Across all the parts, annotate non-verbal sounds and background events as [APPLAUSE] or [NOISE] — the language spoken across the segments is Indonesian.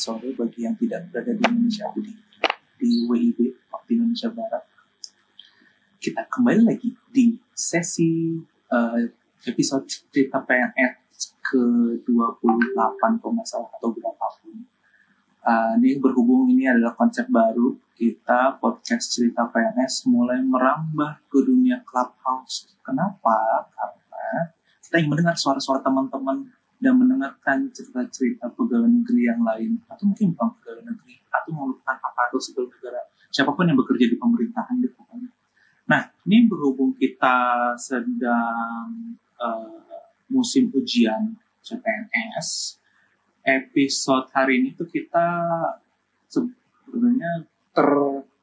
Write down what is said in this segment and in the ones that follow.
sore bagi yang tidak berada di Indonesia di, di WIB waktu Indonesia Barat. Kita kembali lagi di sesi uh, episode cerita PNS ke 28 kalau nggak salah atau berapapun. Uh, ini berhubung ini adalah konsep baru kita podcast cerita PNS mulai merambah ke dunia clubhouse. Kenapa? Karena kita ingin mendengar suara-suara teman-teman dan mendengarkan cerita-cerita pegawai negeri yang lain atau mungkin bukan pegawai negeri atau merupakan aparatur sipil negara siapa pun yang bekerja di pemerintahan gitu pokoknya. Nah ini berhubung kita sedang uh, musim ujian CPNS episode hari ini tuh kita sebenarnya ter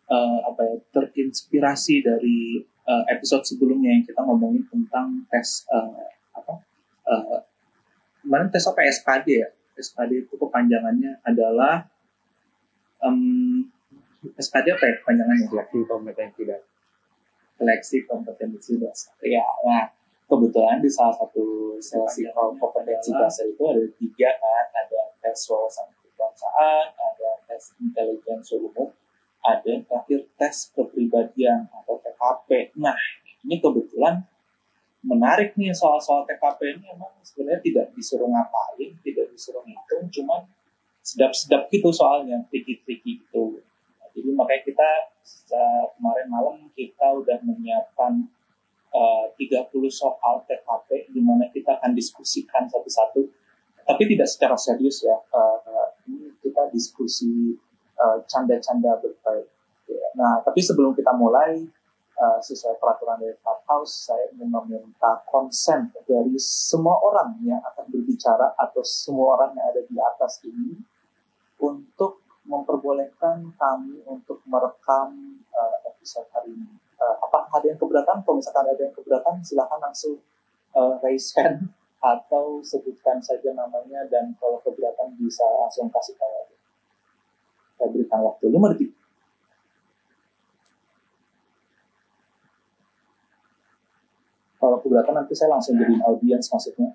uh, apa ya terinspirasi dari uh, episode sebelumnya yang kita ngomongin tentang tes uh, apa uh, kemarin tes apa SKD ya? SKD itu kepanjangannya adalah um, SKD apa ya kepanjangannya? Seleksi kompetensi dasar. Seleksi kompetensi dasar. Ya nah kebetulan di salah satu seleksi kompetensi dasar itu ada tiga kan. Ada tes wawasan kebangsaan ada tes intelijensi umum ada yang terakhir tes kepribadian atau TKP nah ini kebetulan menarik nih soal-soal TKP ini emang sebenarnya tidak disuruh ngapain, tidak disuruh ngitung, cuman sedap-sedap gitu soalnya, tricky-tricky gitu. Nah, jadi makanya kita kemarin malam kita udah menyiapkan uh, 30 soal TKP di mana kita akan diskusikan satu-satu, tapi tidak secara serius ya. Uh, ini kita diskusi uh, canda-canda berbaik. Nah, tapi sebelum kita mulai, uh, sesuai peraturan dari Clubhouse, saya ingin meminta konsen dari semua orang yang akan berbicara atau semua orang yang ada di atas ini untuk memperbolehkan kami untuk merekam uh, episode hari ini. Uh, apakah ada yang keberatan? Kalau misalkan ada yang keberatan, silahkan langsung uh, raise hand [LAUGHS] atau sebutkan saja namanya dan kalau keberatan bisa langsung kasih tahu. Saya berikan waktu 5 detik. Kalau keberatan nanti saya langsung jadi audiens maksudnya.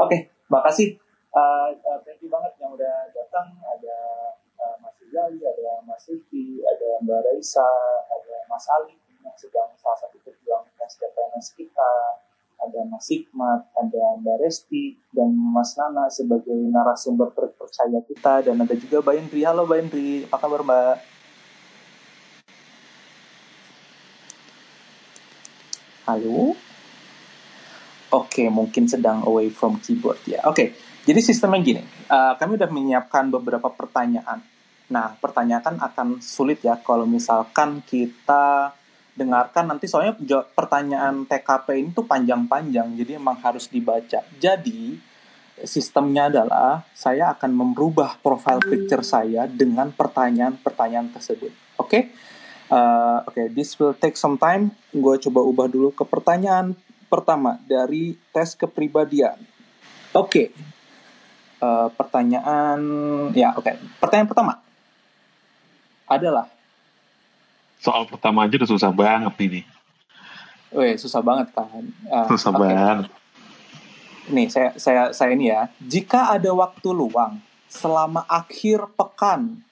Oke, okay, makasih. Uh, thank you banget yang udah datang. Ada uh, Mas Rizali, ada Mas Riki, ada Mbak Raisa, ada Mas Ali yang sedang salah satu pejuang SDPNS kita, ada Mas Hikmat, ada Mbak Resti, dan Mas Nana sebagai narasumber terpercaya kita, dan ada juga Mbak Indri. Halo Mbak Indri, apa kabar Mbak? Halo? Oke, okay, mungkin sedang away from keyboard ya. Oke, okay, jadi sistemnya gini. Uh, kami sudah menyiapkan beberapa pertanyaan. Nah, pertanyaan akan sulit ya kalau misalkan kita dengarkan nanti soalnya pertanyaan TKP ini tuh panjang-panjang, jadi emang harus dibaca. Jadi, sistemnya adalah saya akan merubah profile picture saya dengan pertanyaan-pertanyaan tersebut. Oke? Okay? Uh, Oke, okay, this will take some time. Gue coba ubah dulu ke pertanyaan pertama dari tes kepribadian. Oke, okay. uh, pertanyaan ya oke. Okay. Pertanyaan pertama adalah soal pertama aja udah susah banget ini. Weh, susah banget kan? Uh, susah okay. banget. Nih, saya saya saya ini ya. Jika ada waktu luang selama akhir pekan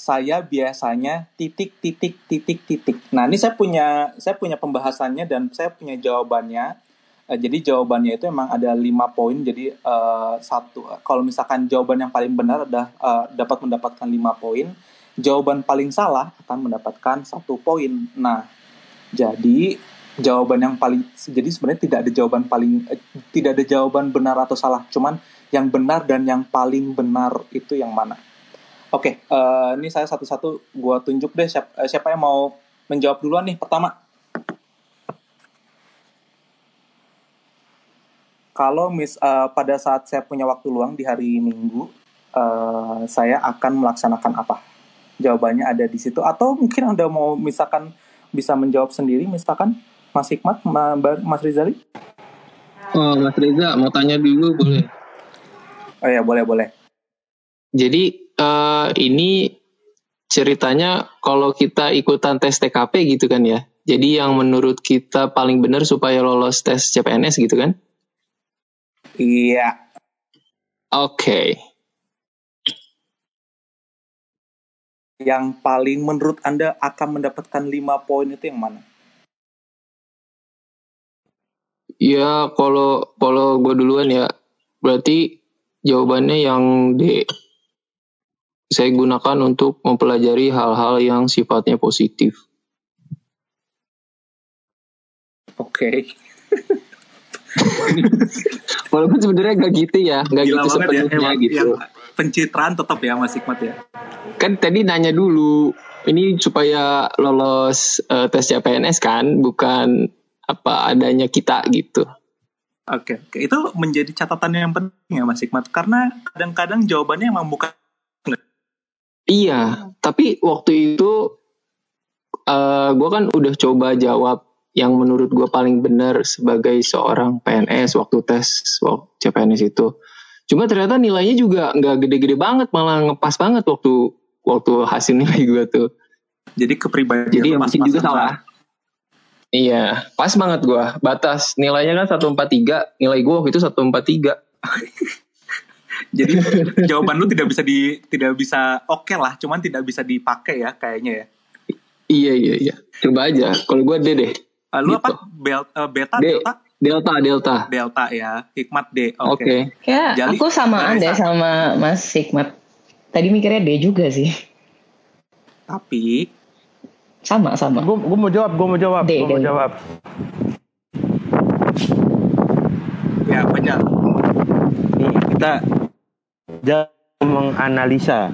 saya biasanya titik titik titik titik. Nah ini saya punya saya punya pembahasannya dan saya punya jawabannya. Uh, jadi jawabannya itu emang ada lima poin. Jadi uh, satu kalau misalkan jawaban yang paling benar adalah uh, dapat mendapatkan lima poin. Jawaban paling salah akan mendapatkan satu poin. Nah jadi jawaban yang paling jadi sebenarnya tidak ada jawaban paling eh, tidak ada jawaban benar atau salah. Cuman yang benar dan yang paling benar itu yang mana? Oke, okay, uh, eh, ini saya satu-satu gue tunjuk deh siapa, uh, siapa yang mau menjawab duluan nih. Pertama, kalau mis uh, pada saat saya punya waktu luang di hari Minggu, uh, saya akan melaksanakan apa? Jawabannya ada di situ. Atau mungkin anda mau misalkan bisa menjawab sendiri, misalkan Mas Hikmat, Mas Rizali? Oh, Mas Riza, mau tanya dulu boleh? Oh ya, boleh boleh. Jadi uh, ini ceritanya kalau kita ikutan tes TKP gitu kan ya. Jadi yang menurut kita paling benar supaya lolos tes CPNS gitu kan? Iya. Oke. Yang paling menurut Anda akan mendapatkan 5 poin itu yang mana? Ya kalau kalau gue duluan ya berarti jawabannya yang D. Saya gunakan untuk mempelajari hal-hal yang sifatnya positif. Oke. [LAUGHS] Walaupun sebenarnya gak gitu ya, gak Gila gitu ya, sepenuhnya emang gitu. yang pencitraan tetap ya Mas Hikmat ya. Kan tadi nanya dulu, ini supaya lolos eh, tes CPNS kan, bukan apa adanya kita gitu. Oke, oke. Itu menjadi catatan yang penting ya Mas Hikmat karena kadang-kadang jawabannya emang bukan Iya, tapi waktu itu eh gue kan udah coba jawab yang menurut gue paling benar sebagai seorang PNS waktu tes waktu CPNS itu. Cuma ternyata nilainya juga nggak gede-gede banget, malah ngepas banget waktu waktu hasil [LAUGHS] nilai gue tuh. jadi kepribadian Jadi yang bikin pas-pasan juga salah. Iya, pas banget gue. Batas nilainya kan 143, nilai gue waktu itu 143. [LAUGHS] Jadi jawaban lu tidak bisa di tidak bisa oke lah, cuman tidak bisa dipakai ya kayaknya ya. Iya iya iya. Coba aja. Kalau gue D deh. Eh, lu Gitu. apa? Bel, eh, beta, D. delta, Delta Delta. delta ya. Hikmat D. Oke. Oke. Ya, Jali, aku samaan Vanessa. deh sama Mas Hikmat. Tadi mikirnya D juga sih. Tapi Sama, sama. Gue gue mau jawab, gue mau jawab, gue mau jawab. ya banyak. Nih kita jangan menganalisa.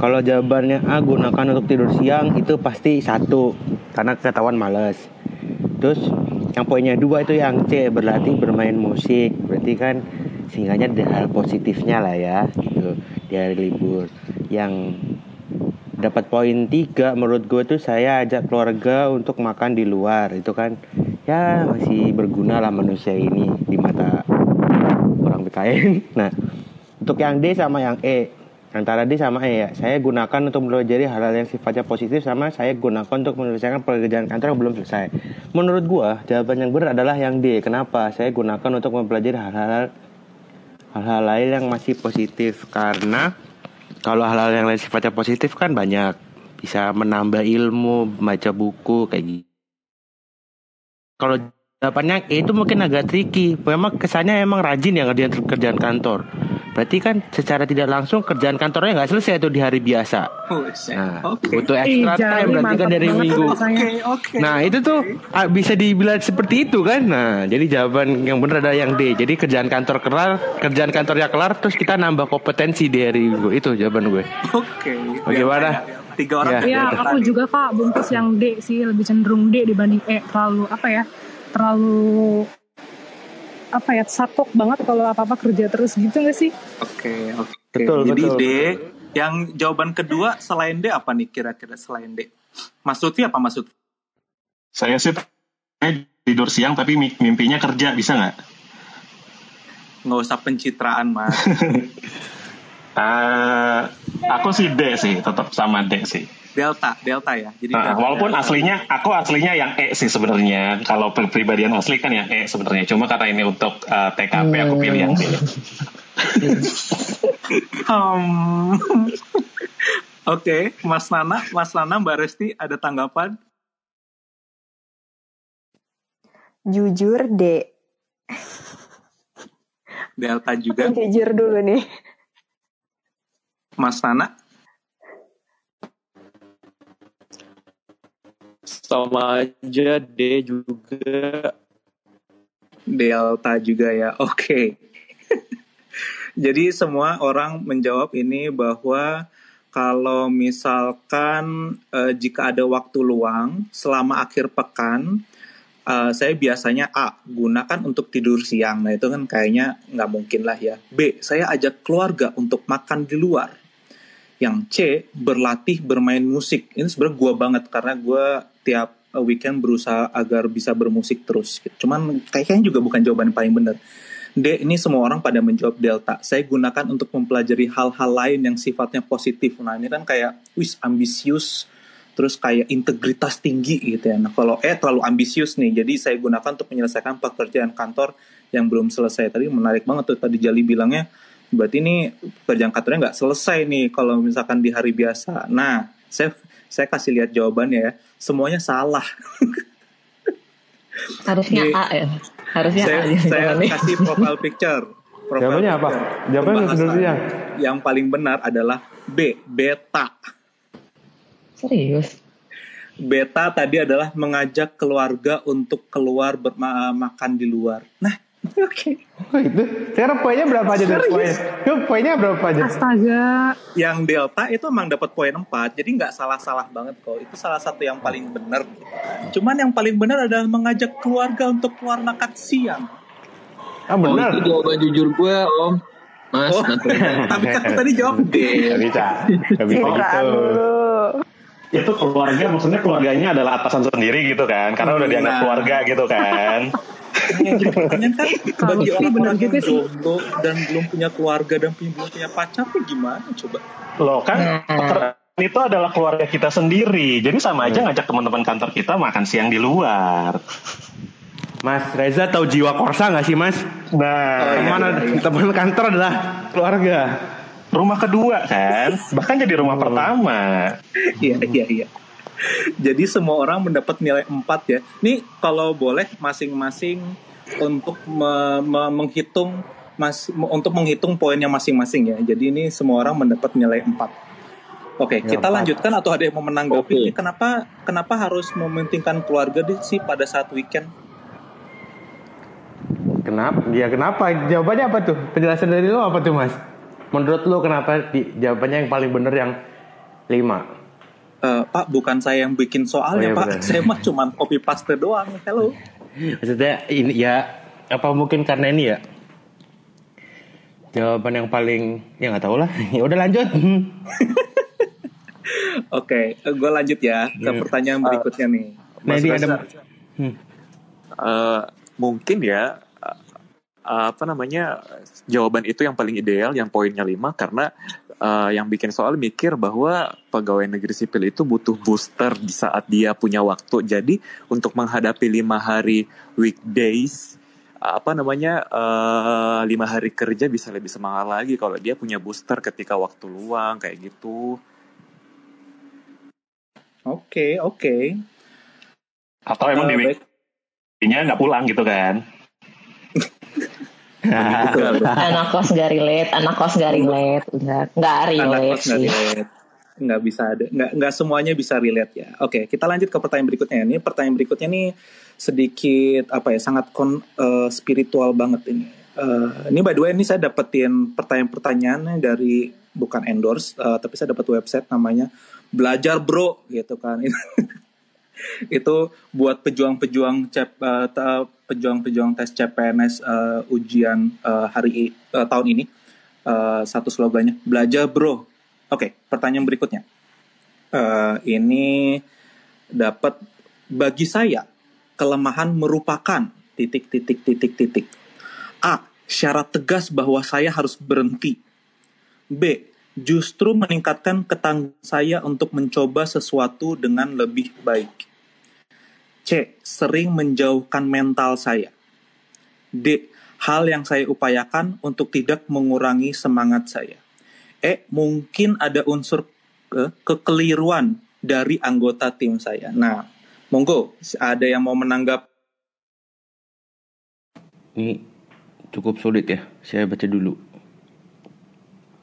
Kalau jawabannya A gunakan untuk tidur siang itu pasti satu karena ketahuan males. Terus yang poinnya dua itu yang C berlatih bermain musik. Berarti kan sehingga ada hal positifnya lah ya gitu di hari libur. Yang dapat poin tiga menurut gue tuh saya ajak keluarga untuk makan di luar itu kan ya masih berguna lah manusia ini di mata orang BKN. [LAUGHS] Nah, untuk yang D sama yang E, antara D sama E ya, saya gunakan untuk mempelajari hal-hal yang sifatnya positif sama saya gunakan untuk menyelesaikan pekerjaan kantor yang belum selesai. Menurut gua, jawaban yang benar adalah yang D. Kenapa? Saya gunakan untuk mempelajari hal-hal hal-hal lain yang masih positif karena kalau hal-hal yang lain sifatnya positif kan banyak bisa menambah ilmu, baca buku kayak gitu. Kalau jawabannya E itu mungkin agak tricky. Memang kesannya emang rajin ya ngerjain kerjaan kantor. Berarti kan secara tidak langsung kerjaan kantornya nggak selesai tuh di hari biasa. Oh. Nah, Oke. butuh extra time berarti kan dari banget minggu. Nah itu tuh ah, bisa dibilang seperti itu kan. Nah jadi jawaban yang benar adalah yang D. Jadi kerjaan kantor kelar, kerjaan kantornya kelar, terus kita nambah kompetensi di hari minggu. Itu jawaban gue. Oke. Bagaimana? Ya, ya, ya. Tiga orang. Ya. Iya, tiga aku tadi. juga kak bungkus yang D sih lebih cenderung D dibanding E terlalu apa ya terlalu apa ya sakok banget kalau apa apa kerja terus gitu gak sih? Oke, oke. Betul, Jadi betul, D. Yang jawaban kedua selain D apa nih kira-kira selain D? Lutfi apa Lutfi? Saya sih tidur siang tapi mi- mimpinya kerja bisa nggak? Nggak usah pencitraan mas. [LAUGHS] Eh, aku sih D sih, tetap sama D sih. Delta, Delta ya. Jadi Nah, Delta, walaupun Delta. aslinya aku aslinya yang E sih sebenarnya. Kalau pribadian asli kan yang E sebenarnya. Cuma karena ini untuk eh, TKP aku pilih yang D. Hmm. [LAUGHS] Oke, Mas Nana, Mas Nana, Mbak Resti ada tanggapan? Jujur D. Delta juga, Jujur dulu nih. Mas Nana. sama aja D juga Delta juga ya. [LAUGHS] Oke. Jadi semua orang menjawab ini bahwa kalau misalkan eh, jika ada waktu luang selama akhir pekan, eh, saya biasanya A gunakan untuk tidur siang. Nah itu kan kayaknya nggak mungkin lah ya. B saya ajak keluarga untuk makan di luar. Yang C berlatih bermain musik. Ini sebenarnya gua banget karena gua tiap weekend berusaha agar bisa bermusik terus. Cuman kayaknya juga bukan jawaban yang paling benar. D ini semua orang pada menjawab delta. Saya gunakan untuk mempelajari hal-hal lain yang sifatnya positif. Nah ini kan kayak wis ambisius, terus kayak integritas tinggi gitu ya. Nah kalau E terlalu ambisius nih, jadi saya gunakan untuk menyelesaikan pekerjaan kantor yang belum selesai. Tadi menarik banget tuh tadi Jali bilangnya Berarti ini pekerjaan kantornya nggak selesai nih kalau misalkan di hari biasa. Nah, saya saya kasih lihat jawabannya ya. Semuanya salah. [LAUGHS] Harusnya Di- A ya. Harusnya saya A. ya, saya kasih profile picture. [LAUGHS] Profile Jawabannya apa? Jawabannya siang. Yang paling benar adalah B, beta. Serius. Beta tadi adalah mengajak keluarga untuk keluar berma- makan di luar. Nah, [LAUGHS] oke. Oh itu. Sekarang poinnya berapa aja tuh poinnya? Yuk, poinnya berapa aja? Astaga. Yang delta itu emang dapat poin 4, jadi nggak salah-salah banget kok. Itu salah satu yang paling benar. Cuman yang paling benar adalah mengajak keluarga untuk keluar makan siang. Ah Oh, benar. itu jawaban jujur gue, Om. Mas, Oh, [LAUGHS] tapi kan tadi jawab D. Gak bisa. Gak bisa gitu. Itu keluarga, maksudnya keluarganya adalah atasan sendiri gitu kan, karena udah dianggap Nah. keluarga gitu kan. [LAUGHS] Nah, jadi pertanyaan kan bagi sih orang-orang benar yang juga sih. jomblo dan belum punya keluarga dan belum punya pacar tuh gimana coba? Loh kan, pekerjaan itu adalah keluarga kita sendiri. Jadi sama aja ngajak teman-teman kantor kita makan siang di luar. Mas Reza tahu jiwa korsa gak sih mas? Nah, Oh, iya. Teman teman kantor adalah keluarga. rumah kedua kan, bahkan jadi rumah pertama. Iya, iya, iya. [LAUGHS] Jadi semua orang mendapat nilai 4 ya. Ini kalau boleh masing-masing untuk me me menghitung mas untuk menghitung poinnya masing-masing ya. Jadi ini semua orang mendapat nilai 4. Oke, okay, kita lanjutkan atau ada yang mau menanggapi? Okay. Kenapa kenapa harus mementingkan keluarga sih pada saat weekend? Kenapa? Dia ya, kenapa? Jawabannya apa tuh? Penjelasan dari lo apa tuh, Mas? Menurut lo kenapa di, jawabannya yang paling bener yang 5? Uh, pak bukan saya yang bikin soalnya oh, ya, iya, pak bener. saya mah cuma copy paste doang halo. maksudnya ini ya apa mungkin karena ini ya jawaban yang paling ya nggak tahu lah [LAUGHS] ya udah lanjut [LAUGHS] Oke, eh, okay, gue lanjut ya ke iya. pertanyaan berikutnya nih. Eh, nah, ini ada hmm. uh, mungkin ya apa namanya jawaban itu yang paling ideal yang poinnya lima, karena eh, yang bikin soal mikir bahwa pegawai negeri sipil itu butuh booster di saat dia punya waktu jadi untuk menghadapi lima hari weekdays apa namanya eh, lima hari kerja bisa lebih semangat lagi kalau dia punya booster ketika waktu luang kayak gitu Oke, oke. Atau emang Eh, di nggak pulang gitu kan? [LAUGHS] Anak kos gak relate, anak kos gak relate, enggak, enggak anak relate kos nggak sih. nggak bisa ada nggak nggak semuanya bisa relate ya. Oke kita lanjut ke pertanyaan berikutnya. Ini pertanyaan berikutnya nih sedikit apa ya sangat kon, eh, spiritual banget ini. Eh, ini by the way ini saya dapetin pertanyaan-pertanyaannya dari bukan endorse eh, tapi saya dapat website namanya belajar bro gitu kan. [LAUGHS] Itu buat pejuang-pejuang cep pejuang-pejuang tes CPNS eh, ujian eh, hari eh, tahun ini Eh, satu slogannya belajar bro. Oke pertanyaan berikutnya. Eh, ini dapat bagi saya kelemahan merupakan titik titik titik titik. A syarat tegas bahwa saya harus berhenti. B justru meningkatkan ketangguhan saya untuk mencoba sesuatu dengan lebih baik C. Sering menjauhkan mental saya. D. Hal yang saya upayakan untuk tidak mengurangi semangat saya. E. Mungkin ada unsur ke kekeliruan dari anggota tim saya. Nah, monggo, ada yang mau menanggap? Ini cukup sulit ya. Saya baca dulu.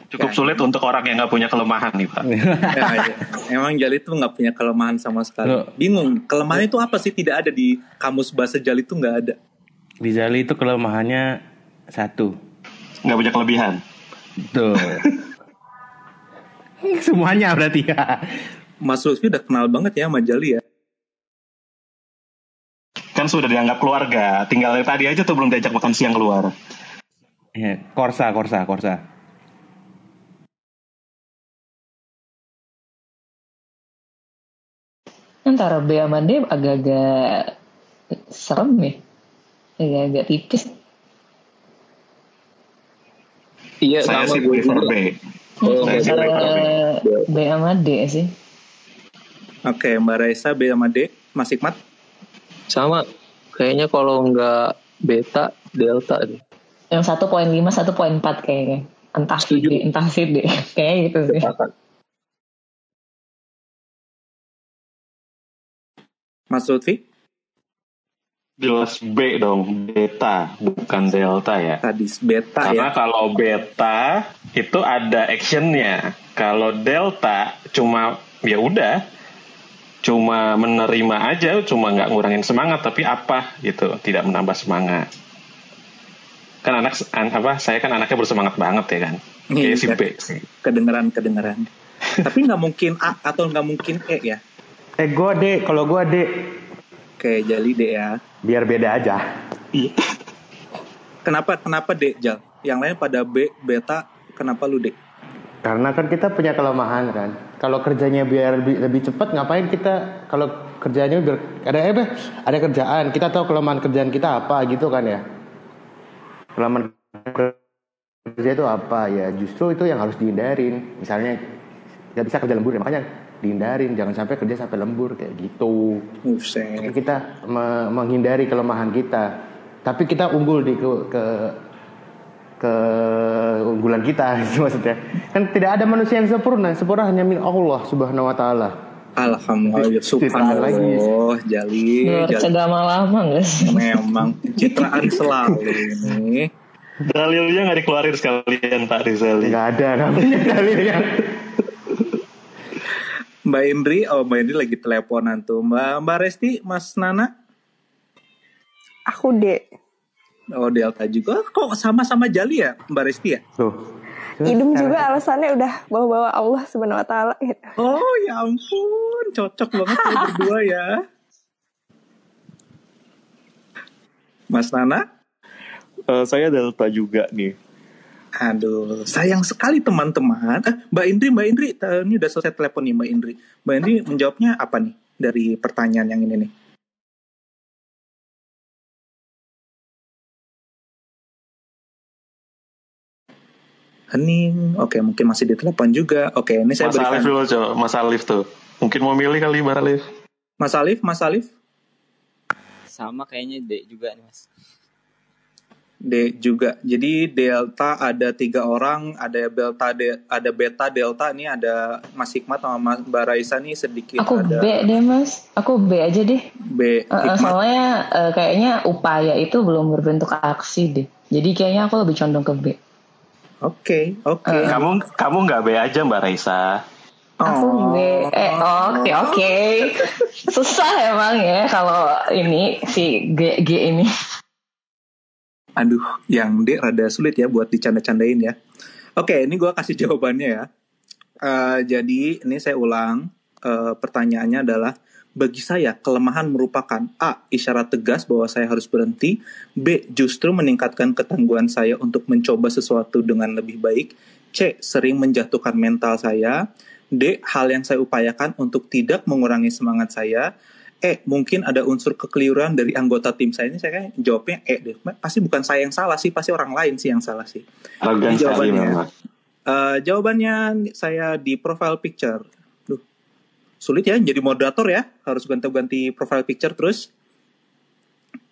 Cukup Ya. sulit untuk orang yang nggak punya kelemahan nih Pak. Ya, ya. Emang Jali itu nggak punya kelemahan sama sekali. Loh. Bingung, kelemahan itu apa sih? Tidak ada di kamus bahasa Jali itu nggak ada. Rizali itu kelemahannya satu. Nggak punya kelebihan. Tuh. [LAUGHS] Semuanya berarti ya. Mas Lutfi udah kenal banget ya sama Jali ya. Kan sudah dianggap keluarga. Tinggal dari tadi aja tuh belum diajak makan siang keluar. Ya, Korsa, Korsa, Korsa. Antara B sama D agak-agak serem ya. Agak-agak tipis. Iya Saya sama sih gue prefer. B. Oh, Saya sih oke. prefer B. Eh, B sama D sih. Oke, Mbak Raisa B sama D, Mas Hikmat. Sama. Kayaknya kalau nggak beta, delta. deh. Yang 1.5, 1.4 kayaknya. entah sih Setuju. deh, entah sih deh. [LAUGHS] Kayaknya gitu sih. Sepakat. Mas Lutfi Jelas B dong, beta bukan delta ya. tadi beta Karena ya. kalau beta itu ada actionnya. Kalau delta cuma ya udah, cuma menerima aja, cuma nggak ngurangin semangat. Tapi apa gitu, tidak menambah semangat. Kan anak an- apa? Saya kan anaknya bersemangat banget ya kan. Kayak si Iya. B. Kedengeran kedengeran. [LAUGHS] Tapi nggak mungkin A atau nggak mungkin E ya. Eh gue D, kalau gue D Oke, jadi D ya. biar beda aja. Kenapa kenapa D Jal? Yang lain pada B, beta, kenapa lu D? Karena kan kita punya kelemahan kan. Kalau kerjanya biar lebih, lebih cepat, ngapain kita kalau kerjanya biar ada eh, beh, ada kerjaan, kita tahu kelemahan kerjaan kita apa gitu kan ya. Kelemahan kerja itu apa ya? Justru itu yang harus dihindarin. Misalnya nggak bisa kerja lembur ya makanya dihindarin jangan sampai kerja sampai lembur kayak gitu Buset. kita me- menghindari kelemahan kita tapi kita unggul di ke, ke keunggulan kita [LAUGHS] itu maksudnya kan tidak ada manusia yang sempurna sempurna hanya min Allah subhanahu wa taala Alhamdulillah, lagi. subhanallah, Jali, Menurut Jali. segama lama sih? Memang citraan selalu ini. Dalilnya nggak dikeluarin sekalian Pak Rizali. nggak ada namanya [LAUGHS] dalilnya Mbak Indri, oh Mbak Indri lagi teleponan tuh. Mbak Mbak Resti, Mas Nana, Aku D. oh Delta juga. Kok sama-sama Jali ya, Mbak Resti ya? tuh Idem juga alasannya udah bawa-bawa Allah subhanahu wa ta'ala gitu. Oh ya ampun, cocok banget ya berdua ya. Mas Nana, Eh, saya Delta juga nih. Aduh, sayang sekali teman-teman. Eh, Mbak Indri, Mbak Indri, eh, ini udah selesai telepon nih Mbak Indri. Mbak Indri menjawabnya apa nih dari pertanyaan yang ini nih? Hening, oke mungkin masih di telepon juga. Oke, ini saya Mas Alif berikan. dulu. Mas Alif tuh. Mungkin mau milih kali, Mbak Alif. Mas Alif, Mas Alif, Sama kayaknya D juga nih mas. D juga. Jadi delta ada tiga orang, ada delta, de- ada beta, delta. Ini ada Mas Hikmat sama Mas Mbak Raisa nih sedikit Aku ada B deh mas. Aku B aja deh. B. Hikmat. soalnya eh, kayaknya upaya itu belum berbentuk aksi deh. Jadi kayaknya aku lebih condong ke B. Oke, oke. Eh, Kamu kamu nggak B aja, Mbak Raisa. Aku B. Eh oke oke. [LAUGHS] Susah emang ya kalau ini si G G ini. Aduh, yang D rada sulit ya buat dicanda-candain ya. Oke, ini gua kasih [LAUGHS] jawabannya ya. Eh, jadi ini saya ulang. Eh, pertanyaannya adalah bagi saya kelemahan merupakan A. Isyarat tegas bahwa saya harus berhenti B. Justru meningkatkan ketangguhan saya untuk mencoba sesuatu dengan lebih baik C. Sering menjatuhkan mental saya D. Hal yang saya upayakan untuk tidak mengurangi semangat saya E. Mungkin ada unsur kekeliruan dari anggota tim saya ini saya kayak jawabnya E deh Pasti bukan saya yang salah sih Pasti orang lain sih yang salah sih sekali jawabannya. Eh, jawabannya saya di profile picture. Duh, sulit ya jadi moderator ya, harus ganti-ganti profile picture terus.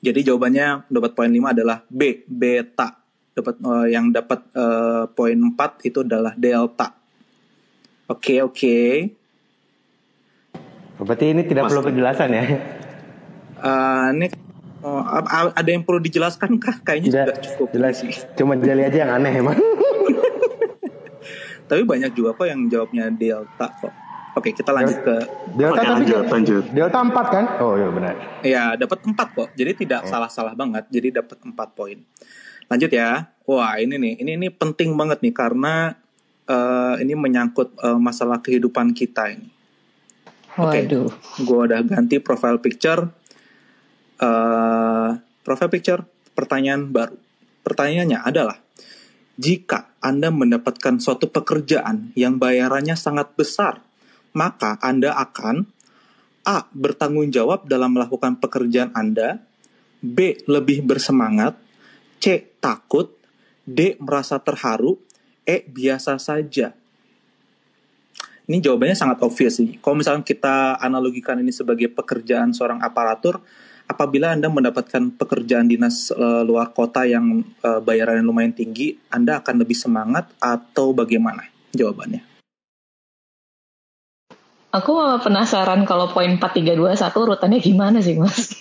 Jadi jawabannya dapat poin 5 adalah B, beta. Dapat eh, yang dapat eh, poin 4 itu adalah delta. Oke, oke. Berarti ini tidak Mas- perlu penjelasan ya Eh, ini oh, a- ada yang perlu dijelaskan kah? Kayaknya tidak cukup. jelas cuma jali aja yang aneh emang Tapi banyak juga kok yang jawabnya delta kok. Oke, kita lanjut ke delta tapi lanjut, lanjut. delta 4 kan oh iya benar Ya, dapat 4 kok. Jadi tidak salah-salah banget. Jadi dapat 4 poin. Lanjut ya. Wah, ini nih, ini ini penting banget nih karena eh, ini menyangkut eh, masalah kehidupan kita ini. Oke. Waduh. Gue udah ganti profile picture. eh profile picture pertanyaan baru. Pertanyaannya adalah jika Anda mendapatkan suatu pekerjaan yang bayarannya sangat besar, maka Anda akan A. Bertanggung jawab dalam melakukan pekerjaan Anda B. Lebih bersemangat C. Takut D. Merasa terharu E. Biasa saja Ini jawabannya sangat obvious sih. Kalau misalnya kita analogikan ini sebagai pekerjaan seorang aparatur, apabila Anda mendapatkan pekerjaan dinas eh, luar kota yang eh, bayarannya lumayan tinggi, Anda akan lebih semangat atau bagaimana? Jawabannya. Aku penasaran kalau poin 4321 urutannya gimana sih mas?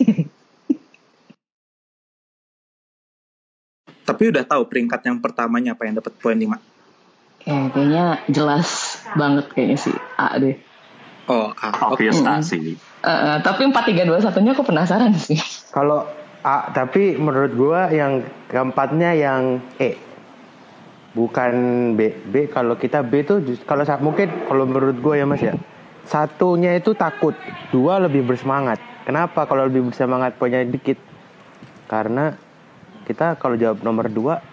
Tapi udah tahu peringkat yang pertamanya apa yang dapat poin 5? Ya, kayaknya jelas banget kayaknya sih A deh. Oh, A. Obvious Mm-mm. A sih. Eh, eh, tapi 4321 nya aku penasaran [LAUGHS] sih. Kalau A, tapi menurut gua yang keempatnya yang E. Bukan B. B kalau kita B tuh kalau mungkin kalau menurut gua ya Mas ya. Satunya itu takut, dua lebih bersemangat. Kenapa kalau lebih bersemangat poinnya dikit? Karena kita kalau jawab nomor dua,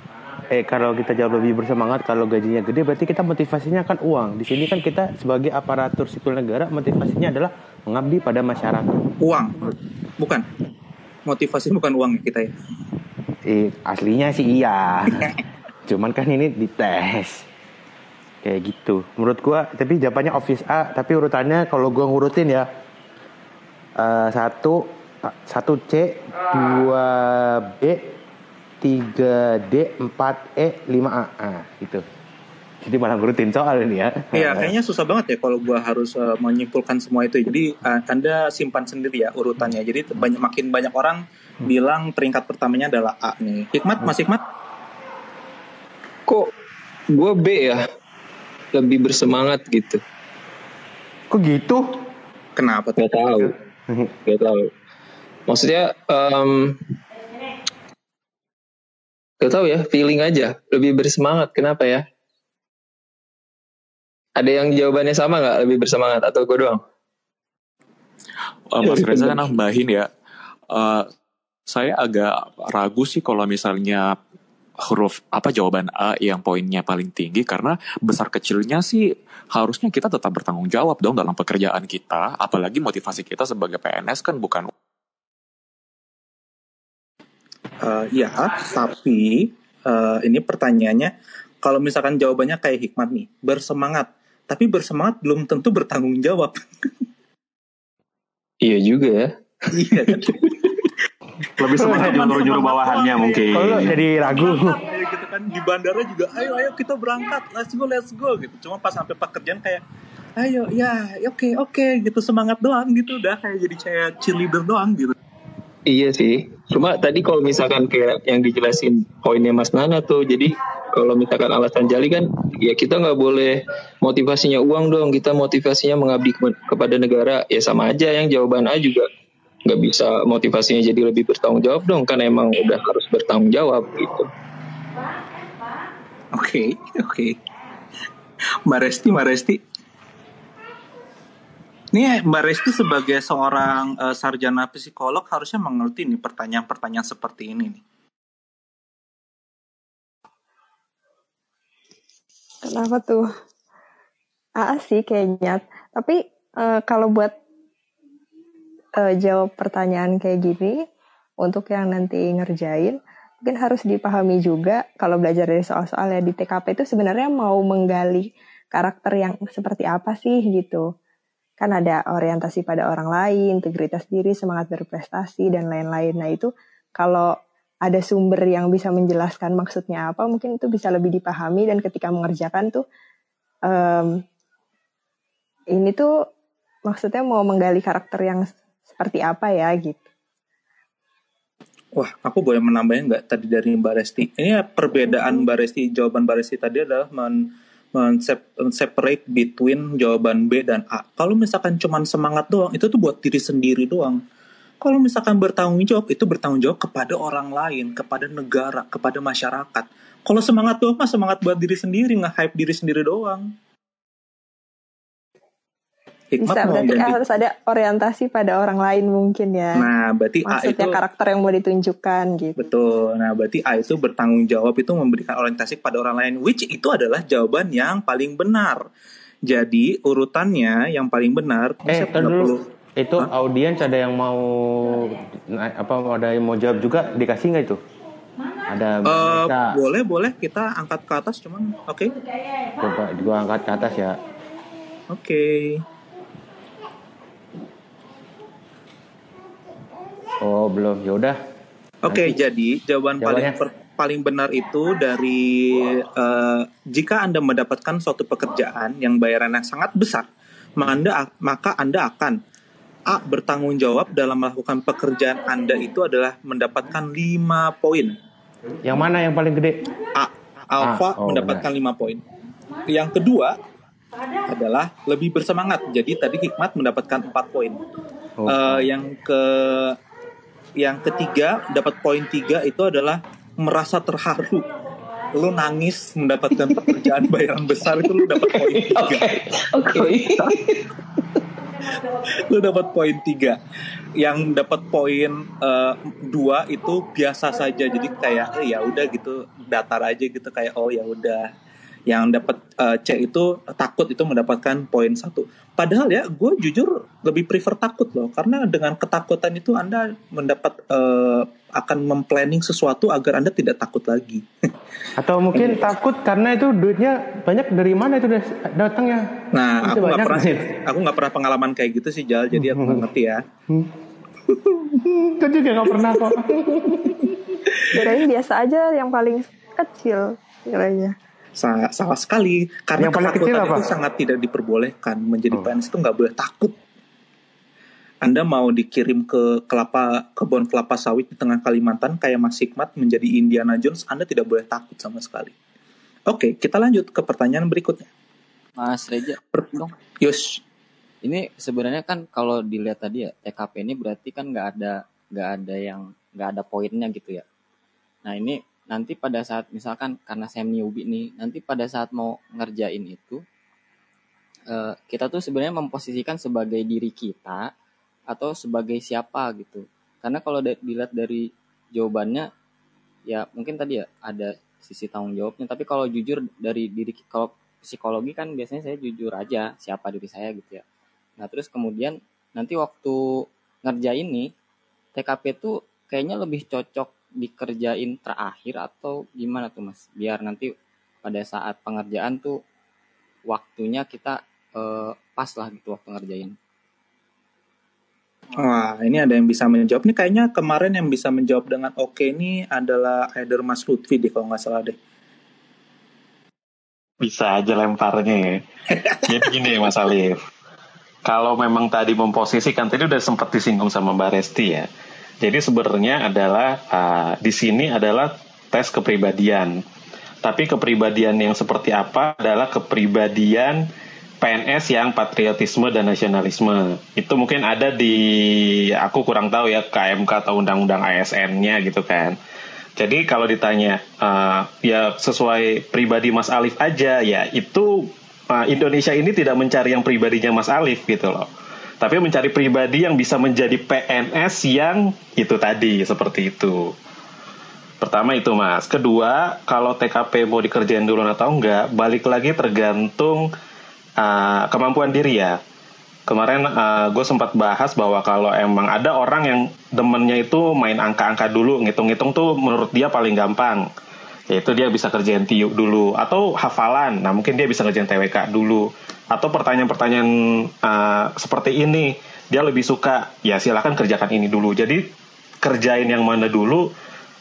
eh kalau kita jawab lebih bersemangat kalau gajinya gede berarti kita motivasinya kan uang. Di sini kan kita sebagai aparatur sipil negara motivasinya adalah mengabdi pada masyarakat. Uang. Bukan. Motivasi bukan uang kita ya. Eh, aslinya sih iya. [LAUGHS] Cuman kan ini dites. Kayak gitu. Menurut gua tapi jawabannya obvious A, tapi urutannya kalau gua ngurutin ya eh, satu satu C, dua B, tiga D, empat E, lima A. Ah, gitu. Jadi malah ngurutin soal ini ya. Iya, kayaknya susah banget ya kalau gua harus eh, menyimpulkan semua itu. Jadi eh, Anda simpan sendiri ya urutannya. Jadi banyak makin banyak orang bilang peringkat pertamanya adalah A nih. Hikmat, Mas Hikmat? Kok gue B ya? Lebih bersemangat gitu. Kok gitu? Kenapa tuh? Gak tahu. [LAUGHS] Gak tahu. Maksudnya em gak tahu ya, feeling aja. Lebih bersemangat. Kenapa ya? Ada yang jawabannya sama nggak? Lebih bersemangat atau gue doang? Eh, Mas Reza nambahin ya. Eh, saya agak ragu sih kalau misalnya huruf apa jawaban A yang poinnya paling tinggi karena besar kecilnya sih harusnya kita tetap bertanggung jawab dong dalam pekerjaan kita apalagi motivasi kita sebagai PNS kan bukan Eh, ya, tapi eh, ini pertanyaannya, kalau misalkan jawabannya kayak Hikmat nih, bersemangat, tapi bersemangat belum tentu bertanggung jawab. Iya juga ya. iya kan? Lebih semangat nyuruh-nyuruh bawahannya mungkin. Kalau jadi ragu. Kayak gitu kan di bandara juga, ayo ayo kita berangkat, let's go let's go gitu. Cuma pas sampai pekerjaan kayak, ayo ya oke oke gitu semangat doang gitu udah kayak jadi kayak cheerleader doang gitu. Iya sih. Cuma tadi kalau misalkan kayak yang dijelasin poinnya Mas Nana tuh, jadi kalau misalkan alasan Jali kan, ya kita nggak boleh motivasinya uang dong, kita motivasinya mengabdi ke- kepada negara. Ya sama aja yang jawaban A juga nggak bisa motivasinya jadi lebih bertanggung jawab dong, kan emang udah harus bertanggung jawab gitu. Oke oke. Mbak Resti Mbak Resti. Nih Mbak Resti sebagai seorang eh, sarjana psikolog harusnya mengerti nih pertanyaan-pertanyaan seperti ini nih. Kenapa tuh? A sih kayaknya. Tapi eh, kalau buat eh, jawab pertanyaan kayak gini, untuk yang nanti ngerjain, mungkin harus dipahami juga kalau belajar dari soal-soal ya di TKP itu sebenarnya mau menggali karakter yang seperti apa sih gitu. Kan ada orientasi pada orang lain, integritas diri, semangat berprestasi, dan lain-lain. Nah itu kalau ada sumber yang bisa menjelaskan maksudnya apa, mungkin itu bisa lebih dipahami dan ketika mengerjakan tuh em, ini tuh maksudnya mau menggali karakter yang seperti apa ya gitu. Wah, aku boleh menambahnya nggak tadi dari Mbak Resti? Ini ya perbedaan Mbak Resti, jawaban Mbak Resti tadi adalah men, separate between jawaban B dan A. Kalau misalkan cuman semangat doang, itu tuh buat diri sendiri doang. Kalau misalkan bertanggung jawab, itu bertanggung jawab kepada orang lain, kepada negara, kepada masyarakat. Kalau semangat doang mah semangat buat diri sendiri, nge-hype diri sendiri doang. Hikmat Bisa mau berarti ganti. harus ada orientasi pada orang lain mungkin ya. Nah, berarti A Maksudnya itu karakter yang mau ditunjukkan gitu. Betul. Nah, berarti A itu bertanggung jawab itu memberikan orientasi kepada orang lain, which itu adalah jawaban yang paling benar. Jadi urutannya yang paling benar. Eh, perlu. Itu audiens ada yang mau apa ada yang mau jawab juga dikasih nggak itu? Ada Eh, Nesa. boleh boleh kita angkat ke atas cuman oke Coba gua angkat ke atas ya. oke Oh belum, ya udah. Oke, Nanti jadi jawaban paling per- paling benar itu dari eh, jika Anda mendapatkan suatu pekerjaan yang bayarannya sangat besar, maka Anda maka Anda akan A bertanggung jawab dalam melakukan pekerjaan Anda itu adalah mendapatkan 5 poin. Yang mana yang paling gede? A alfa Ah, oh, mendapatkan 5 poin. Yang kedua adalah lebih bersemangat. Jadi tadi hikmat mendapatkan 4 poin. Oh. Eh, yang ke yang ketiga dapat poin tiga itu adalah merasa terharu. Lu nangis mendapatkan pekerjaan [LAUGHS] bayaran besar itu lu dapat poin tiga. Oke. lu dapat poin tiga. Yang dapat poin eh, dua itu biasa saja. Jadi kayak eh, ya udah gitu. Datar aja gitu kayak oh ya udah yang dapat eh, C itu takut itu mendapatkan poin satu padahal ya gue jujur lebih prefer takut loh karena dengan ketakutan itu anda mendapat eh, akan memplanning sesuatu agar anda tidak takut lagi [LAUGHS] Atau mungkin takut karena itu duitnya banyak dari mana itu das- datangnya? Nah, Itu aku nggak pernah, sih. aku nggak pernah pengalaman kayak gitu sih Jal, jadi aku nggak ngerti ya. Gue juga gak pernah kok. [LAUGHS] Kirain biasa aja yang paling kecil kiranya. Sa- salah sekali, karena Yang paling kecil ketakutan apa? itu sangat tidak diperbolehkan. Menjadi Oh. PNS itu nggak boleh takut. Anda mau dikirim ke kelapa kebun kelapa sawit di tengah Kalimantan kayak Mas Hikmat menjadi Indiana Jones, Anda tidak boleh takut sama sekali. Oke, kita lanjut ke pertanyaan berikutnya. Mas Reja, dong. Yus, Ini sebenarnya kan kalau dilihat tadi ya TKP ini berarti kan nggak ada nggak ada yang nggak ada poinnya gitu ya. Nah ini nanti pada saat misalkan karena saya newbie nih, nanti pada saat mau ngerjain itu eh, kita tuh sebenarnya memposisikan sebagai diri kita atau sebagai siapa gitu. Karena kalau dilihat dari jawabannya ya mungkin tadi ya ada sisi tanggung jawabnya, tapi kalau jujur dari diri kalau psikologi kan biasanya saya jujur aja siapa diri saya gitu ya. Nah terus kemudian nanti waktu ngerjain nih TKP tuh kayaknya lebih cocok dikerjain terakhir atau gimana tuh mas? Biar nanti pada saat pengerjaan tuh waktunya kita eh, pas lah gitu waktu ngerjain. Wah, ini ada yang bisa menjawab. Nih kayaknya kemarin yang bisa menjawab dengan oke ini adalah either Mas Lutfi deh kalau nggak salah deh. Bisa aja lemparnya ya. Jadi gini Mas Alif. Kalau memang tadi memposisikan tadi udah sempat disinggung sama Mbak Resti ya. Jadi sebenarnya adalah ah, di sini adalah tes kepribadian. Tapi kepribadian yang seperti apa adalah kepribadian PNS yang patriotisme dan nasionalisme. Itu mungkin ada di aku kurang tahu ya KMK atau undang-undang ASN-nya gitu kan. Jadi kalau ditanya uh, ya sesuai pribadi Mas Alif aja ya itu uh, Indonesia ini tidak mencari yang pribadinya Mas Alif gitu loh. Tapi mencari pribadi yang bisa menjadi PNS yang itu tadi seperti itu. Pertama itu Mas. Kedua, kalau TKP mau dikerjain dulu atau enggak, balik lagi tergantung uh, kemampuan diri ya. Kemarin gue sempat bahas bahwa kalau emang ada orang yang demennya itu main angka-angka dulu, ngitung-ngitung tuh menurut dia paling gampang. Yaitu dia bisa kerjain TIU dulu atau hafalan. Nah, mungkin dia bisa kerjain TWK dulu. Atau pertanyaan-pertanyaan uh, seperti ini, dia lebih suka ya silakan kerjakan ini dulu. Jadi kerjain yang mana dulu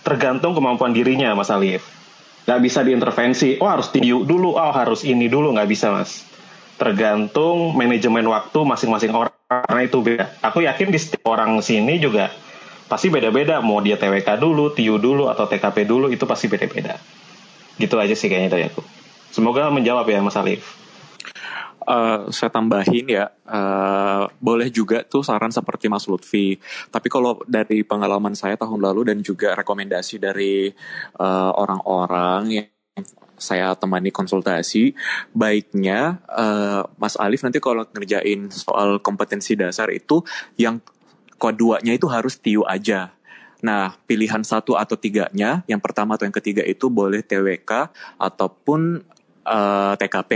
tergantung kemampuan dirinya Mas Alif. Gak bisa diintervensi, oh harus TIU dulu, oh harus ini dulu, nggak bisa Mas tergantung manajemen waktu masing-masing orang karena itu beda. Aku yakin di setiap orang sini juga pasti beda-beda. Mau dia TWK dulu, TIU dulu, atau TKP dulu itu pasti beda-beda. Gitu aja sih kayaknya dari aku. Semoga menjawab ya Mas Alif. Eh, saya tambahin ya, eh, boleh juga tuh saran seperti Mas Lutfi. Tapi kalau dari pengalaman saya tahun lalu dan juga rekomendasi dari eh, orang-orang yang saya temani konsultasi, baiknya eh, Mas Alif nanti kalau ngerjain soal kompetensi dasar itu yang keduanya itu harus TIU aja. Nah, pilihan satu atau tiganya, yang pertama atau yang ketiga itu boleh TWK ataupun eh, TKP.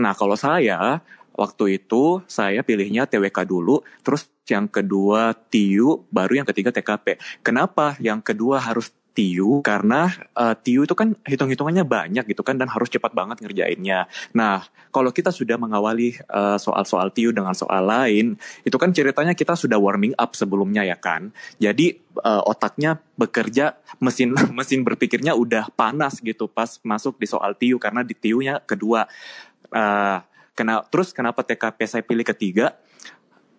Nah, kalau saya waktu itu saya pilihnya TWK dulu, terus yang kedua TIU, baru yang ketiga TKP. Kenapa yang kedua harus TIU karena uh, TIU itu kan hitung-hitungannya banyak gitu kan dan harus cepat banget ngerjainnya. Nah, kalau kita sudah mengawali uh, soal-soal TIU dengan soal lain, itu kan ceritanya kita sudah warming up sebelumnya ya kan. Jadi uh, otaknya bekerja, mesin [LAUGHS] mesin berpikirnya udah panas gitu pas masuk di soal TIU karena di TIU-nya kedua. Uh, kena, terus kenapa TKP saya pilih ketiga?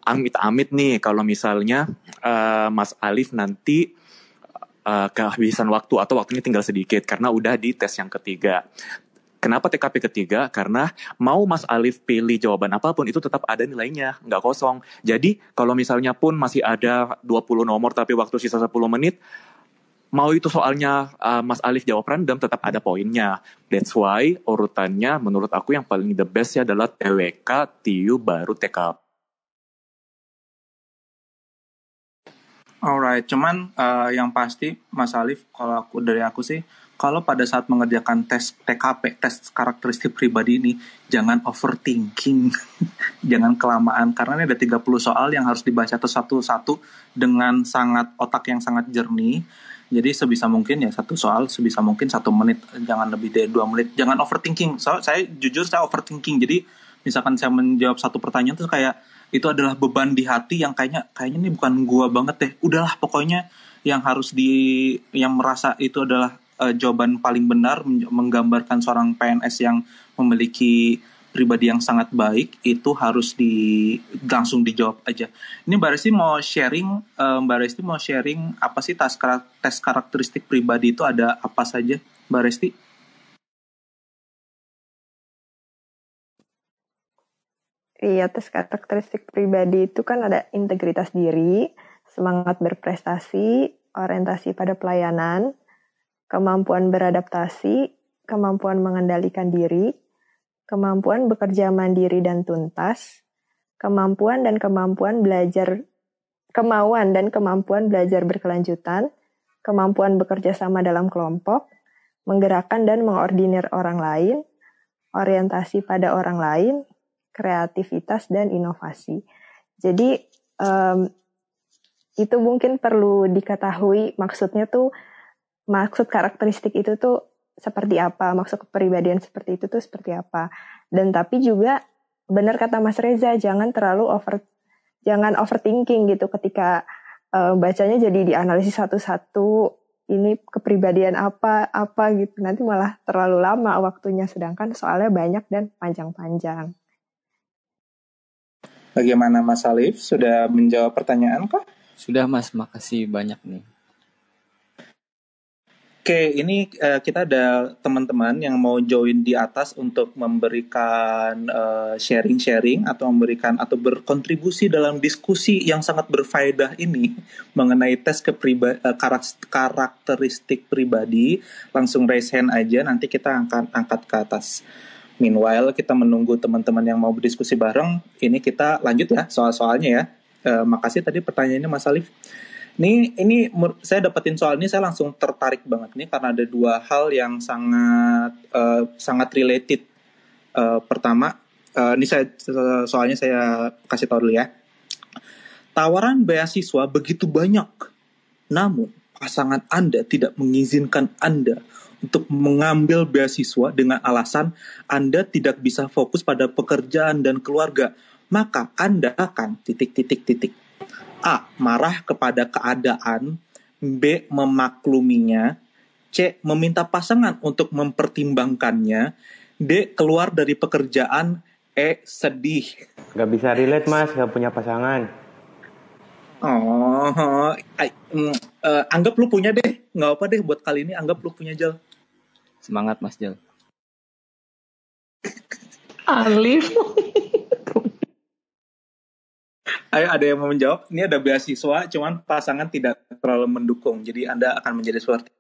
Amit-amit nih kalau misalnya uh, Mas Alif nanti uh, kehabisan waktu atau waktunya tinggal sedikit karena udah di tes yang ketiga. Kenapa TKP ketiga? Karena mau Mas Alif pilih jawaban apa pun itu tetap ada nilainya, nggak kosong. Jadi kalau misalnya pun masih ada 20 nomor tapi waktu sisa 10 menit, mau itu soalnya uh, Mas Alif jawab random tetap ada poinnya. That's why urutannya menurut aku yang paling the best ya adalah TWK, TIU, baru TKP. Alright, cuman uh, yang pasti Mas Alif, kalau aku dari aku sih, kalau pada saat mengerjakan tes TKP, tes karakteristik pribadi ini, jangan overthinking, [LAUGHS] jangan kelamaan, karena ini ada 30 soal yang harus dibaca satu-satu dengan sangat otak yang sangat jernih. Jadi sebisa mungkin ya satu soal sebisa mungkin satu menit, jangan lebih dari dua menit. Jangan overthinking. So, saya jujur saya overthinking. Jadi misalkan saya menjawab satu pertanyaan tuh kayak itu adalah beban di hati yang kayaknya kayaknya ini bukan gua banget deh udahlah pokoknya yang harus di yang merasa itu adalah uh, jawaban paling benar menggambarkan seorang PNS yang memiliki pribadi yang sangat baik itu harus di langsung dijawab aja. Ini Mbak Resti mau sharing, uh, Mbak Resti mau sharing apa sih tes, karakteristik pribadi itu ada apa saja, Mbak Resti? Iya, tes karakteristik pribadi itu kan ada integritas diri, semangat berprestasi, orientasi pada pelayanan, kemampuan beradaptasi, kemampuan mengendalikan diri, kemampuan bekerja mandiri dan tuntas, kemampuan dan kemampuan belajar kemauan dan kemampuan belajar berkelanjutan, kemampuan bekerja sama dalam kelompok, menggerakkan dan mengordinir orang lain, orientasi pada orang lain, kreativitas dan inovasi. Jadi um, itu mungkin perlu diketahui maksudnya tuh maksud karakteristik itu tuh seperti apa, maksud kepribadian seperti itu tuh seperti apa. Dan tapi juga benar kata Mas Reza, jangan terlalu over jangan overthinking gitu ketika uh, bacanya jadi dianalisis satu-satu ini kepribadian apa apa gitu nanti malah terlalu lama waktunya sedangkan soalnya banyak dan panjang-panjang. Bagaimana Mas Alif? Sudah menjawab pertanyaan kah? Sudah Mas, makasih banyak nih. Oke, ini uh, kita ada teman-teman yang mau join di atas untuk memberikan sharing-sharing uh, atau memberikan atau berkontribusi dalam diskusi yang sangat berfaedah ini mengenai tes kepriba uh, karakteristik pribadi. Langsung raise hand aja, nanti kita akan angkat ke atas. Meanwhile kita menunggu teman-teman yang mau berdiskusi bareng, ini kita lanjut ya soal-soalnya ya. E, makasih tadi pertanyaannya Mas Alif. Ini ini saya dapetin soal ini saya langsung tertarik banget nih karena ada dua hal yang sangat uh, sangat related. Uh, pertama, uh, ini saya soalnya saya kasih tahu dulu ya. Tawaran beasiswa begitu banyak, namun pasangan Anda tidak mengizinkan Anda untuk mengambil beasiswa dengan alasan Anda tidak bisa fokus pada pekerjaan dan keluarga, maka Anda akan titik-titik-titik. A. Marah kepada keadaan B. Memakluminya C. Meminta pasangan untuk mempertimbangkannya D. Keluar dari pekerjaan E. Sedih Gak bisa relate mas, gak punya pasangan Oh, I, mm, uh, anggap lu punya deh, nggak apa deh buat kali ini anggap lu punya Jal. Semangat Mas Jal. Alif. Ayo ada yang mau menjawab? Ini ada beasiswa, cuman pasangan tidak terlalu mendukung, jadi Anda akan menjadi seperti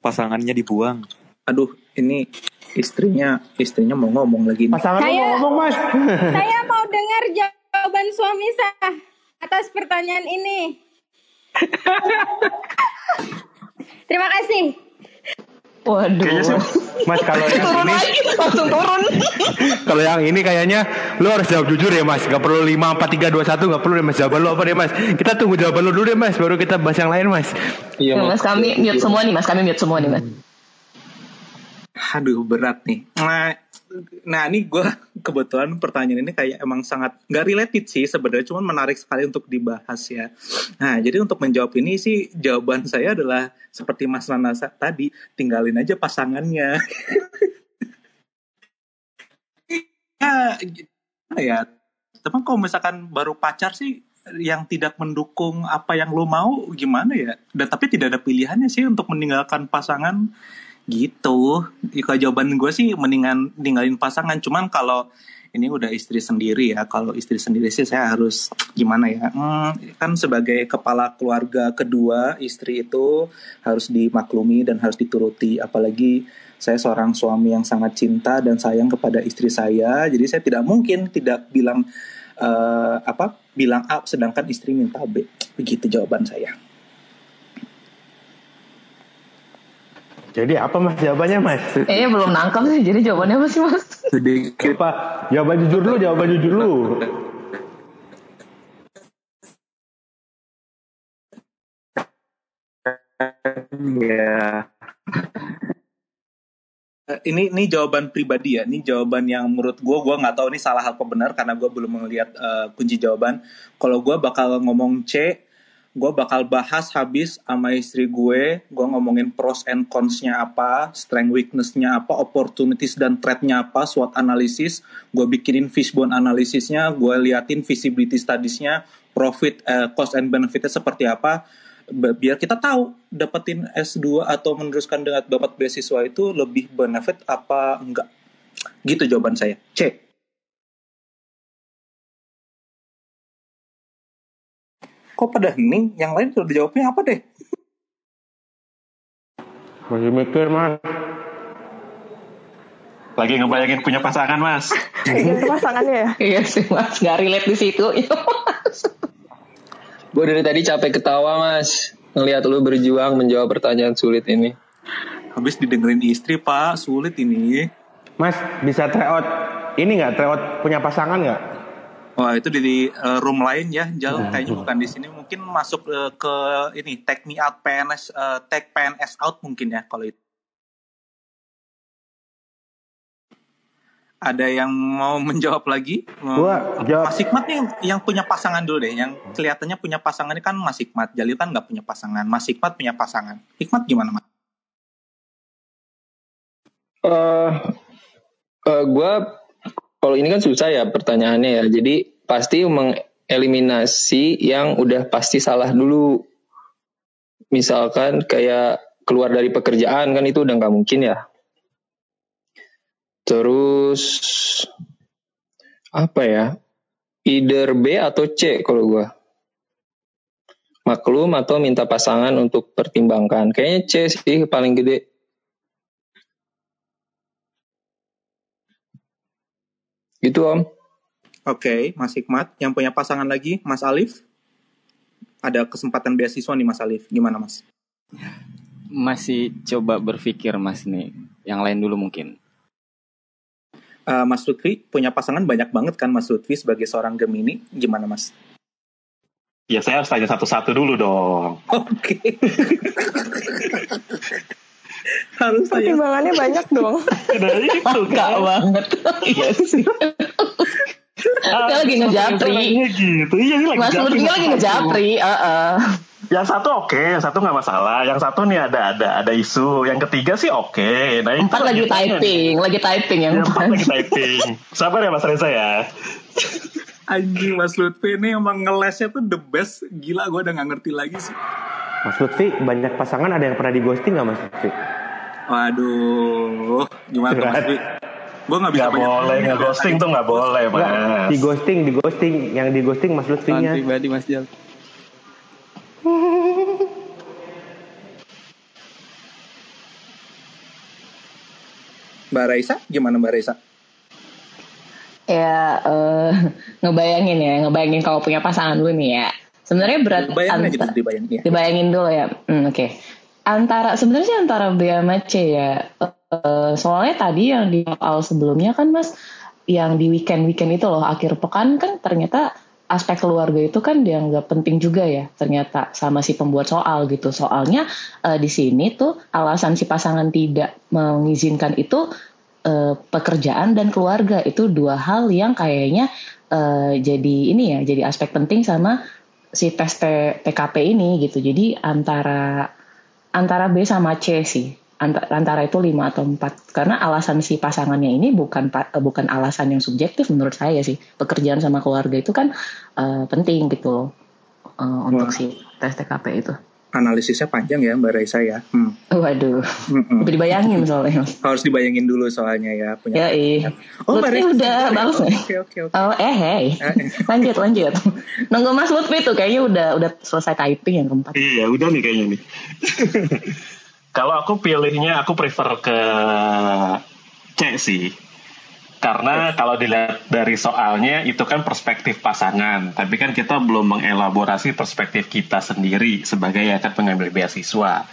pasangannya dibuang. Aduh, ini istrinya istrinya mau ngomong lagi. Pasangan Saya- mau ngomong mas. Saya mau dengar jawaban suami saya atas pertanyaan ini. [LAUGHS] Terima kasih. Waduh. Kayaknya sih Mas kalau yang turun ini lagi langsung turun [LAUGHS] kalau yang ini kayaknya lu harus jawab jujur ya Mas. Gak perlu 5 4 3 2 1 gak perlu deh Mas. Jawaban lu apa deh Mas? Kita tunggu jawaban lu dulu deh Mas baru kita bahas yang lain Mas. Iya Ya, mas kami mute semua nih mas kami mute semua nih mas Aduh berat nih. Nah, nah ini gue [LAUGHS] kebetulan pertanyaan ini kayak emang sangat nggak related sih sebenarnya, cuman menarik sekali untuk dibahas ya. Nah, jadi untuk menjawab ini sih jawaban saya adalah seperti Mas Nana tadi, tinggalin aja pasangannya. [LAUGHS] ya, ya. Tapi kalau misalkan baru pacar sih yang tidak mendukung apa yang lo mau gimana ya? Dan tapi tidak ada pilihannya sih untuk meninggalkan pasangan gitu. Ya, Kalau jawaban gue sih mendingan ninggalin pasangan. Cuman kalau ini udah istri sendiri ya. Kalau istri sendiri sih saya harus gimana ya? Hmm, kan sebagai kepala keluarga kedua istri itu harus dimaklumi dan harus dituruti. Apalagi saya seorang suami yang sangat cinta dan sayang kepada istri saya. Jadi saya tidak mungkin tidak bilang eh, apa bilang A sedangkan istri minta B. Begitu jawaban saya. Jadi apa Mas jawabannya Mas? kayaknya belum nangkep sih jadi jawabannya apa sih mas Sedikit Apa? Jawaban jujur lu, jawaban jujur lu. ya. Eh, Ini ini jawaban pribadi ya. Ini jawaban yang menurut gue gue nggak tahu ini salah apa benar karena gue belum melihat eh, kunci jawaban. Kalau gue bakal ngomong C, gue bakal bahas habis sama istri gue. Gue ngomongin pros and cons-nya apa, strength weakness-nya apa, opportunities dan threat-nya apa, SWOT analysis. Gue bikinin fishbone analisisnya, gue liatin visibility studies-nya, profit, eh, cost and benefit-nya seperti apa. Biar kita tahu dapetin S2 atau meneruskan dengan dapat beasiswa itu lebih benefit apa enggak. Gitu jawaban saya. C. Kok pada hening? Yang lain sudah dijawabnya apa deh? Masih mikir Mas. Lagi ngebayangin punya pasangan mas. [LAUGHS] Gitu pasangannya ya. iya sih mas nggak relate di situ [LAUGHS] Gue dari tadi capek ketawa mas ngelihat lu berjuang menjawab pertanyaan sulit ini. Habis didengerin istri, Pak. Sulit ini. Mas bisa tryout ini nggak tryout punya pasangan nggak? Wah, itu di uh, room lain ya. Jauh kayaknya bukan di sini. Mungkin masuk uh, ke ini take me out PNS uh, take PNS out mungkin ya kalau itu. Ada yang mau [LAUGHS] menjawab lagi? Gua jawab. Mas Hikmat nih yang punya pasangan dulu deh. Yang kelihatannya punya pasangan ini kan Mas Hikmat. Jalil kan nggak punya pasangan. Mas Hikmat punya pasangan. Hikmat gimana Mas? Eh, eh, gue kalau ini kan susah ya pertanyaannya ya. Jadi pasti mengeliminasi yang udah pasti salah dulu. Misalkan kayak keluar dari pekerjaan kan itu udah nggak mungkin ya. Terus apa ya? Either B atau C kalau gue. Maklum atau minta pasangan untuk pertimbangkan. Kayaknya C sih paling gede. Gitu om. Oke, Mas Hikmat. Yang punya pasangan lagi, Mas Alif. Ada kesempatan beasiswa nih Mas Alif. Gimana Mas? Masih coba berpikir mas nih. Yang lain dulu mungkin. Eh, Mas Lutfi punya pasangan banyak banget kan Mas Lutfi sebagai seorang Gemini. Gimana Mas? Ya saya harus tanya satu-satu dulu dong. Oke. [LAUGHS] Harus saya. Pertimbangannya banyak dong. Dari itu Enggak banget. Iya sih. Dia lagi ngejapri. Orangnya gitu. Iya ini lagi Mas sama lagi ngejapri. Heeh. Yang satu oke, yang satu nggak masalah. Yang satu nih ada ada ada isu. Yang ketiga sih oke. Nah, itu Empat lagi typing, lagi typing yang Yang empat lagi typing. Sabar ya Mas Reza ya. Anjing Mas Lutfi ini emang ngelesnya tuh the best. Gila gue udah gak ngerti lagi sih. Mas Lutfi banyak pasangan ada yang pernah di ghosting nggak Mas Lutfi? Waduh. Gimana tuh Mas [LAUGHS] Lutfi? Gue gak bisa Nggak banyak boleh, nggak ghosting tuh nggak boleh Nggak, Mas. di ghosting, di ghosting, yang di ghosting Mas Lutfinya. pribadi mas Jal. Mbak Raisa, gimana Mbak Raisa? ya eh, ngebayangin ya, ngebayangin kalau punya pasangan dulu nih ya. Sebenarnya berat Bayangin aja anta- dulu, dibayangin. Ya. dibayangin dulu ya. Hmm, Oke. Antara sebenarnya sih antara B sama C ya. Eh, soalnya tadi yang di soal sebelumnya kan mas yang di weekend weekend itu loh akhir pekan kan ternyata aspek keluarga itu kan dianggap penting juga ya ternyata sama si pembuat soal gitu. Soalnya eh, di sini tuh alasan si pasangan tidak mengizinkan itu eh, pekerjaan dan keluarga itu dua hal yang kayaknya eh, jadi ini ya jadi aspek penting sama si tes TKP ini gitu. Jadi antara antara B sama C sih antara itu 5 atau 4 karena alasan si pasangannya ini bukan eh, bukan alasan yang subjektif menurut saya sih pekerjaan sama keluarga itu kan eh, penting gitu loh eh, untuk Wah. si tes TKP itu Analisisnya panjang ya Mbak Raisa ya. Hmm. waduh Mm-mm. dibayangin soalnya Harus dibayangin dulu soalnya ya ya punya. ih Oh Mbak Raisa udah sudah ya? bagus Oh, nih Oke oke oke. Oh eh hey [LAUGHS] lanjut lanjut nunggu Mas Lutfi tuh kayaknya udah udah selesai typing yang keempat Iya, udah nih kayaknya nih. [LAUGHS] Kalau aku pilihnya, aku prefer ke C sih. Karena kalau dilihat dari soalnya itu kan perspektif pasangan, tapi kan kita belum mengelaborasi perspektif kita sendiri sebagai akan pengambil beasiswa.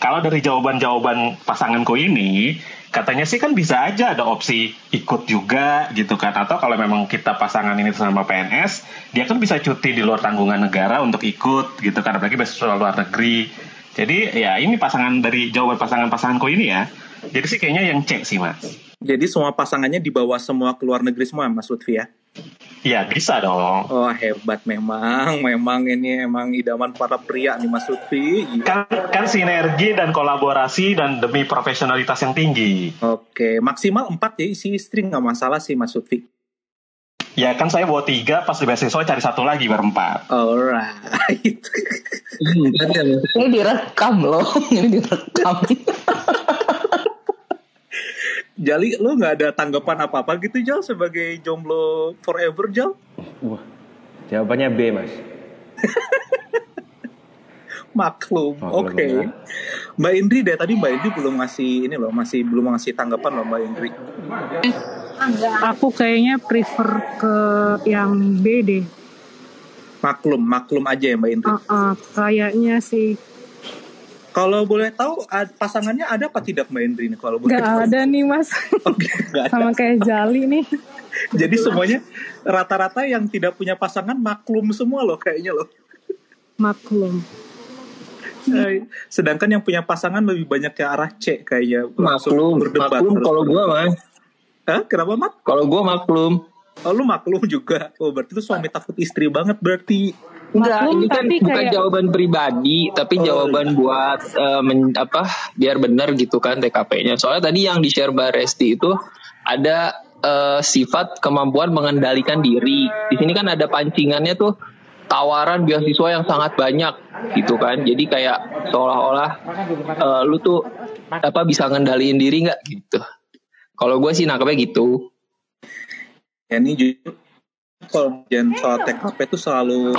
Kalau dari jawaban-jawaban pasanganku ini, katanya sih kan bisa aja ada opsi ikut juga gitu kan. Atau kalau memang kita pasangan ini sama PNS, dia kan bisa cuti di luar tanggungan negara untuk ikut gitu kan. Apalagi beasiswa luar negeri. Jadi ya ini pasangan dari jawaban pasangan-pasanganku ini ya. Jadi sih kayaknya yang C sih mas. Jadi semua pasangannya dibawa semua ke luar negeri semua Mas Lutfi ya? Ya bisa dong. Oh hebat memang, memang ini emang idaman para pria nih Mas Lutfi. Kan, kan sinergi dan kolaborasi dan demi profesionalitas yang tinggi. Oke, maksimal 4 ya isi istri nggak masalah sih Mas Lutfi. Ya kan saya bawa tiga, pas di beasiswa cari satu lagi berempat. Alright. [LAUGHS] ini direkam loh [LAUGHS] ini direkam [LAUGHS] Jali, lo nggak ada tanggapan apa-apa gitu Jal sebagai jomblo forever Jal? Wah, jawabannya B mas. Maklum, Maklum, oke. ya. Mbak Indri deh tadi Mbak Indri belum ngasih ini loh, masih belum ngasih tanggapan loh Mbak Indri. Aku kayaknya prefer ke yang B deh. Maklum, maklum aja ya Mbak Indri. Uh, uh, kayaknya sih Kalau boleh tahu ad- pasangannya ada apa tidak Mbak Indri nih kalau boleh nggak tahu? ada nih mas, [LAUGHS] Nggak ada. sama kayak Jali nih. Jadi semuanya rata-rata yang tidak punya pasangan maklum semua loh kayaknya loh. Maklum. Sedangkan yang punya pasangan lebih banyak ke arah C kayaknya. Langsung Maklum, berdebat maklum kalau gua mah. Hah? Kenapa Mat? Kalau gua maklum. Oh lu maklum juga. Oh berarti itu suami takut istri banget berarti. Enggak, Maklum, ini kan tapi bukan kayak- jawaban pribadi, tapi Oh, jawaban buat eh, men- apa biar benar gitu kan TKP-nya. Soalnya tadi yang di share Mbak Resti itu ada eh, sifat kemampuan mengendalikan diri. Di sini kan ada pancingannya tuh tawaran beasiswa yang sangat banyak gitu kan. Jadi kayak seolah-olah eh, lu tuh apa bisa ngendaliin diri nggak gitu. Kalau gue sih nangkepnya gitu. Ya ini jujur kalau dan soal TKP itu selalu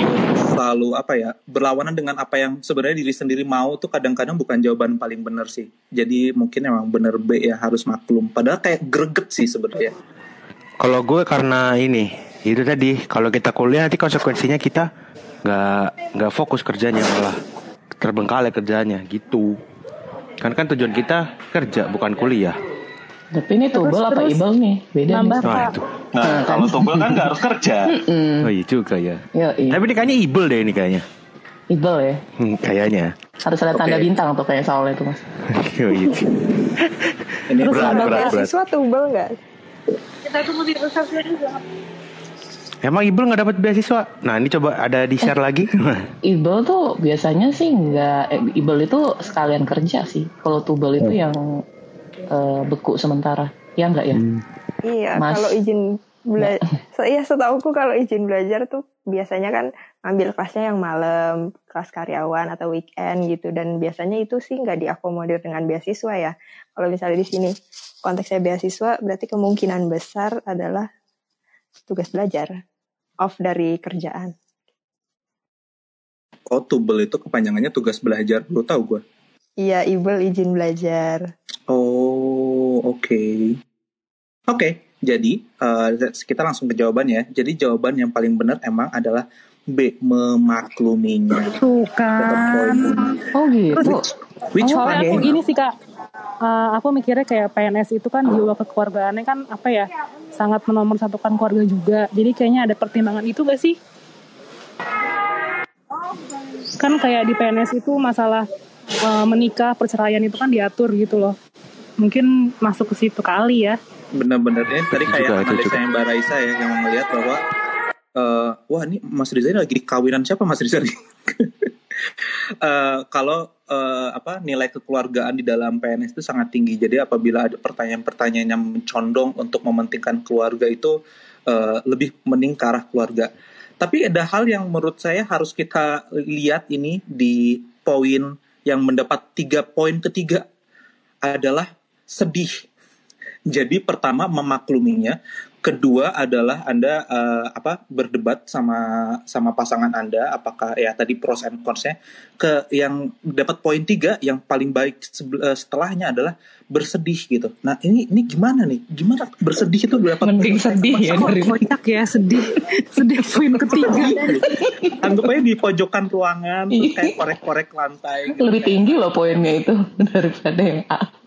selalu apa ya berlawanan dengan apa yang sebenarnya diri sendiri mau tuh kadang-kadang bukan jawaban paling benar sih. Jadi mungkin emang bener B ya harus maklum. Padahal kayak greget sih sebenarnya. Kalau gue karena ini itu tadi kalau kita kuliah nanti konsekuensinya kita nggak nggak fokus kerjanya malah terbengkalai kerjanya gitu. Kan kan tujuan kita kerja bukan kuliah. tapi ini Terus- tubel apa terus ibel nih beda nambah nih Nah Pak. itu. Nah, kalau tubel kan nggak harus kerja. Oh iya juga ya. Yo, iya. Tapi ini kayaknya ibel deh ini kayaknya. ibel ya Hmm, kayaknya. harus ada tanda Oke. bintang tuh kayak soalnya itu mas [LAUGHS] oh iya. Ini Terus Berat, ada berat, berat. beasiswa tubel nggak? Kita tunggu di resepsi juga. Emang ibel nggak dapat beasiswa? Nah ini coba ada di share lagi. [LAUGHS] Ibel tuh biasanya sih nggak, eh, Ibel itu sekalian kerja sih. Kalau tubel itu yang eh, beku sementara, ya nggak ya? Iya, Mas. kalau izin belajar, [LAUGHS] iya setauku kalau izin belajar tuh biasanya kan ambil kelasnya yang malam, kelas karyawan atau weekend gitu, dan biasanya itu sih nggak diakomodir dengan beasiswa ya. Kalau misalnya di sini konteksnya beasiswa, berarti kemungkinan besar adalah tugas belajar off dari kerjaan. oh tubel itu kepanjangannya tugas belajar. Lu tahu gue. Iya, ibel izin belajar. Oh, oke. Oke, jadi eh, kita langsung ke jawaban ya. Jadi jawaban yang paling benar emang adalah B. Memakluminya. Tuh kan. Oh gitu. Terus Which one? aku gini sih kak, Eh, aku mikirnya kayak PNS itu kan jiwa kekeluargaannya kan apa ya, sangat menomorsatukan keluarga juga. Jadi kayaknya ada pertimbangan itu gak sih? Kan kayak di PNS itu masalah eh, menikah, perceraian itu kan diatur gitu loh. Mungkin masuk ke situ kali ya. Bener-bener ini tadi kayak analisa juga. yang Mbak Raisa ya yang melihat bahwa eh, wah ini Mas Riza ini lagi di kawinan siapa Mas Riza [LAUGHS] [LAUGHS] Eh, kalau eh, apa nilai kekeluargaan di dalam PNS itu sangat tinggi. Jadi apabila ada pertanyaan-pertanyaan yang mencondong untuk mementingkan keluarga itu eh, lebih mending ke arah keluarga. Tapi ada hal yang menurut saya harus kita lihat ini di poin yang mendapat tiga poin ketiga adalah sedih. Jadi pertama memakluminya, kedua adalah Anda eh, apa berdebat sama sama pasangan Anda apakah ya tadi pros and cons-nya. Ke yang dapat poin tiga yang paling baik eh, setelahnya adalah bersedih gitu. Nah, ini ini gimana nih? Gimana bersedih itu dapat Mending sedih ya dari kocak ya, sedih. sedih poin ketiga. Anggap aja di pojokan ruangan terus kayak korek-korek lantai gitu. lebih tinggi loh poinnya itu [LAUGHS] daripada yang A.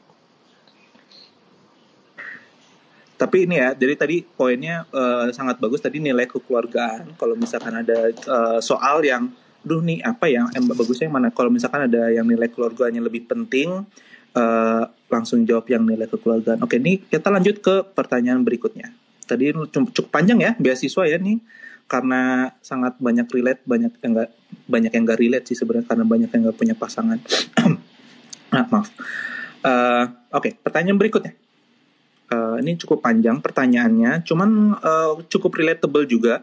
Tapi ini ya, jadi tadi poinnya eh, sangat bagus tadi nilai kekeluargaan. Kalau misalkan ada eh, soal yang, duh nih apa yang em, bagusnya yang mana? Kalau misalkan ada yang nilai keluarganya lebih penting, eh, langsung jawab yang nilai kekeluargaan. Oke, nih kita lanjut ke pertanyaan berikutnya. Tadi cukup, panjang ya beasiswa ya nih, karena sangat banyak relate, banyak yang nggak banyak yang nggak relate sih sebenarnya karena banyak yang nggak punya pasangan. [CLEARS THROAT] nah, maaf. Eh, Oke, pertanyaan berikutnya. Eh, ini cukup panjang pertanyaannya, cuman eh, cukup relatable juga.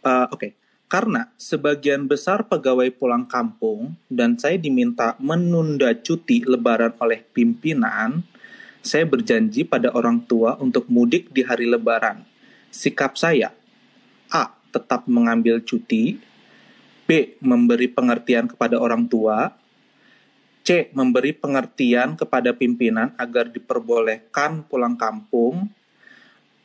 Eh, Oke, karena sebagian besar pegawai pulang kampung dan saya diminta menunda cuti Lebaran oleh pimpinan, saya berjanji pada orang tua untuk mudik di hari Lebaran. Sikap saya: A. Tetap mengambil cuti. B. Memberi pengertian kepada orang tua. C. Memberi pengertian kepada pimpinan agar diperbolehkan pulang kampung.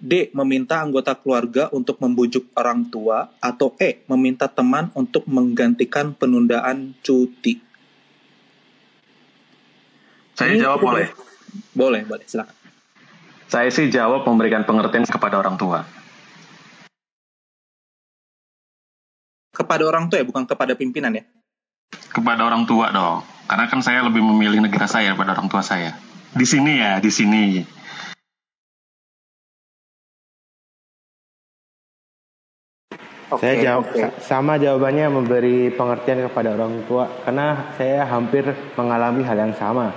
D. Meminta anggota keluarga untuk membujuk orang tua. Atau E. Meminta teman untuk menggantikan penundaan cuti. Saya Ini jawab boleh. ya? Boleh, boleh. Silakan. Saya sih jawab memberikan pengertian kepada orang tua. Kepada orang tua ya, bukan kepada pimpinan ya? Kepada orang tua dong. Karena kan saya lebih memilih negara saya daripada orang tua saya. Di sini ya, di sini. Oke, saya jawab sa- sama jawabannya memberi pengertian kepada orang tua karena saya hampir mengalami hal yang sama.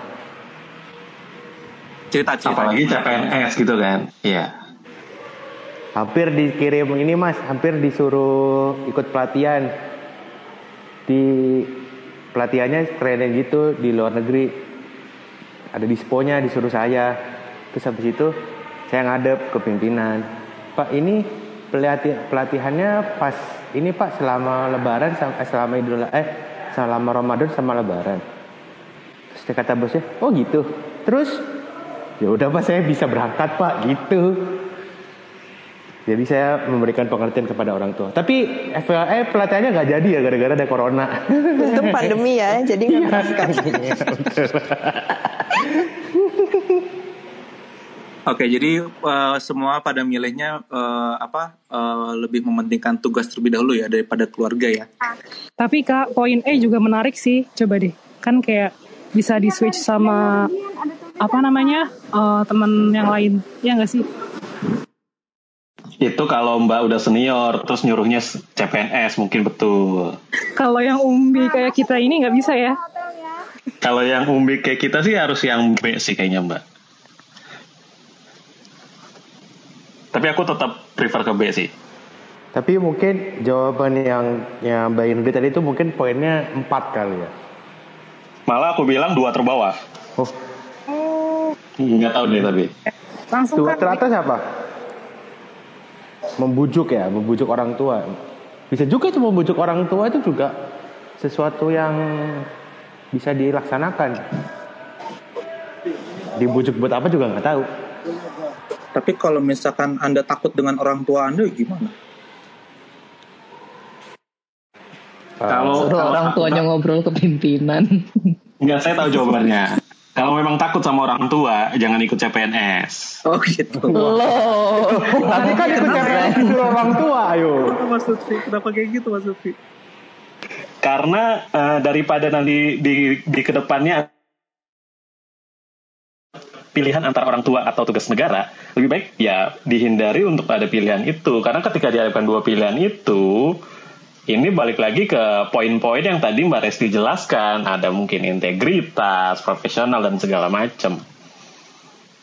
Cerita, cerita. Apalagi CPNS gitu kan. Iya. Hampir dikirim ini mas, hampir disuruh ikut pelatihan di pelatihannya keren gitu di luar negeri. Ada disponya disuruh saya. Terus habis itu saya ngadep ke pimpinan. Pak ini pelati- pelatihannya pas ini Pak selama Lebaran eh, selama Idul eh selama Ramadan sama Lebaran. Terus dia kata bosnya, oh gitu. Terus ya udah Pak saya bisa berangkat Pak gitu. Jadi saya memberikan pengertian kepada orang tua. Tapi FYI pelatihannya nggak jadi ya gara-gara ada corona. Untung pandemi [LAUGHS] ya, jadi nggak merasakan. [LAUGHS] Oke, jadi eh, semua pada milihnya eh, apa eh, lebih mementingkan tugas terlebih dahulu ya daripada keluarga ya. Tapi kak, poin E juga menarik sih. Coba deh, kan kayak bisa di switch sama apa namanya eh, teman yang lain, ya nggak sih? Itu kalau Mbak udah senior, terus nyuruhnya CPNS mungkin betul. Kalau yang umbi kayak kita ini nggak bisa ya. Kalau yang umbi kayak kita sih harus yang B sih kayaknya Mbak. Tapi aku tetap prefer ke B sih. Tapi mungkin jawaban yang yang Mbak Indri tadi itu mungkin poinnya 4 kali ya. Malah aku bilang dua terbawah. Oh, Nggak tahu deh tapi. Langsung dua kan teratas apa? Membujuk ya, membujuk orang tua. Bisa juga itu membujuk orang tua itu juga sesuatu yang bisa dilaksanakan. Dibujuk buat apa juga nggak tahu. Tapi kalau misalkan Anda takut dengan orang tua Anda gimana? Kalau orang tuanya ngobrol ke pimpinan. Enggak, saya tahu jawabannya. Kalau memang takut sama orang tua, jangan ikut CPNS. Oh gitu. Loh. Tadi kan ikut CPNS itu orang tua, ayo. Kenapa Mas Lutfi? Kenapa kayak gitu Mas Lutfi? Karena eh, daripada nanti di, di ke depannya pilihan antara orang tua atau tugas negara, lebih baik ya dihindari untuk ada pilihan itu. Karena ketika dihadapkan dua pilihan itu, ini balik lagi ke poin-poin yang tadi Mbak Resti jelaskan. Ada mungkin integritas, profesional, dan segala macam.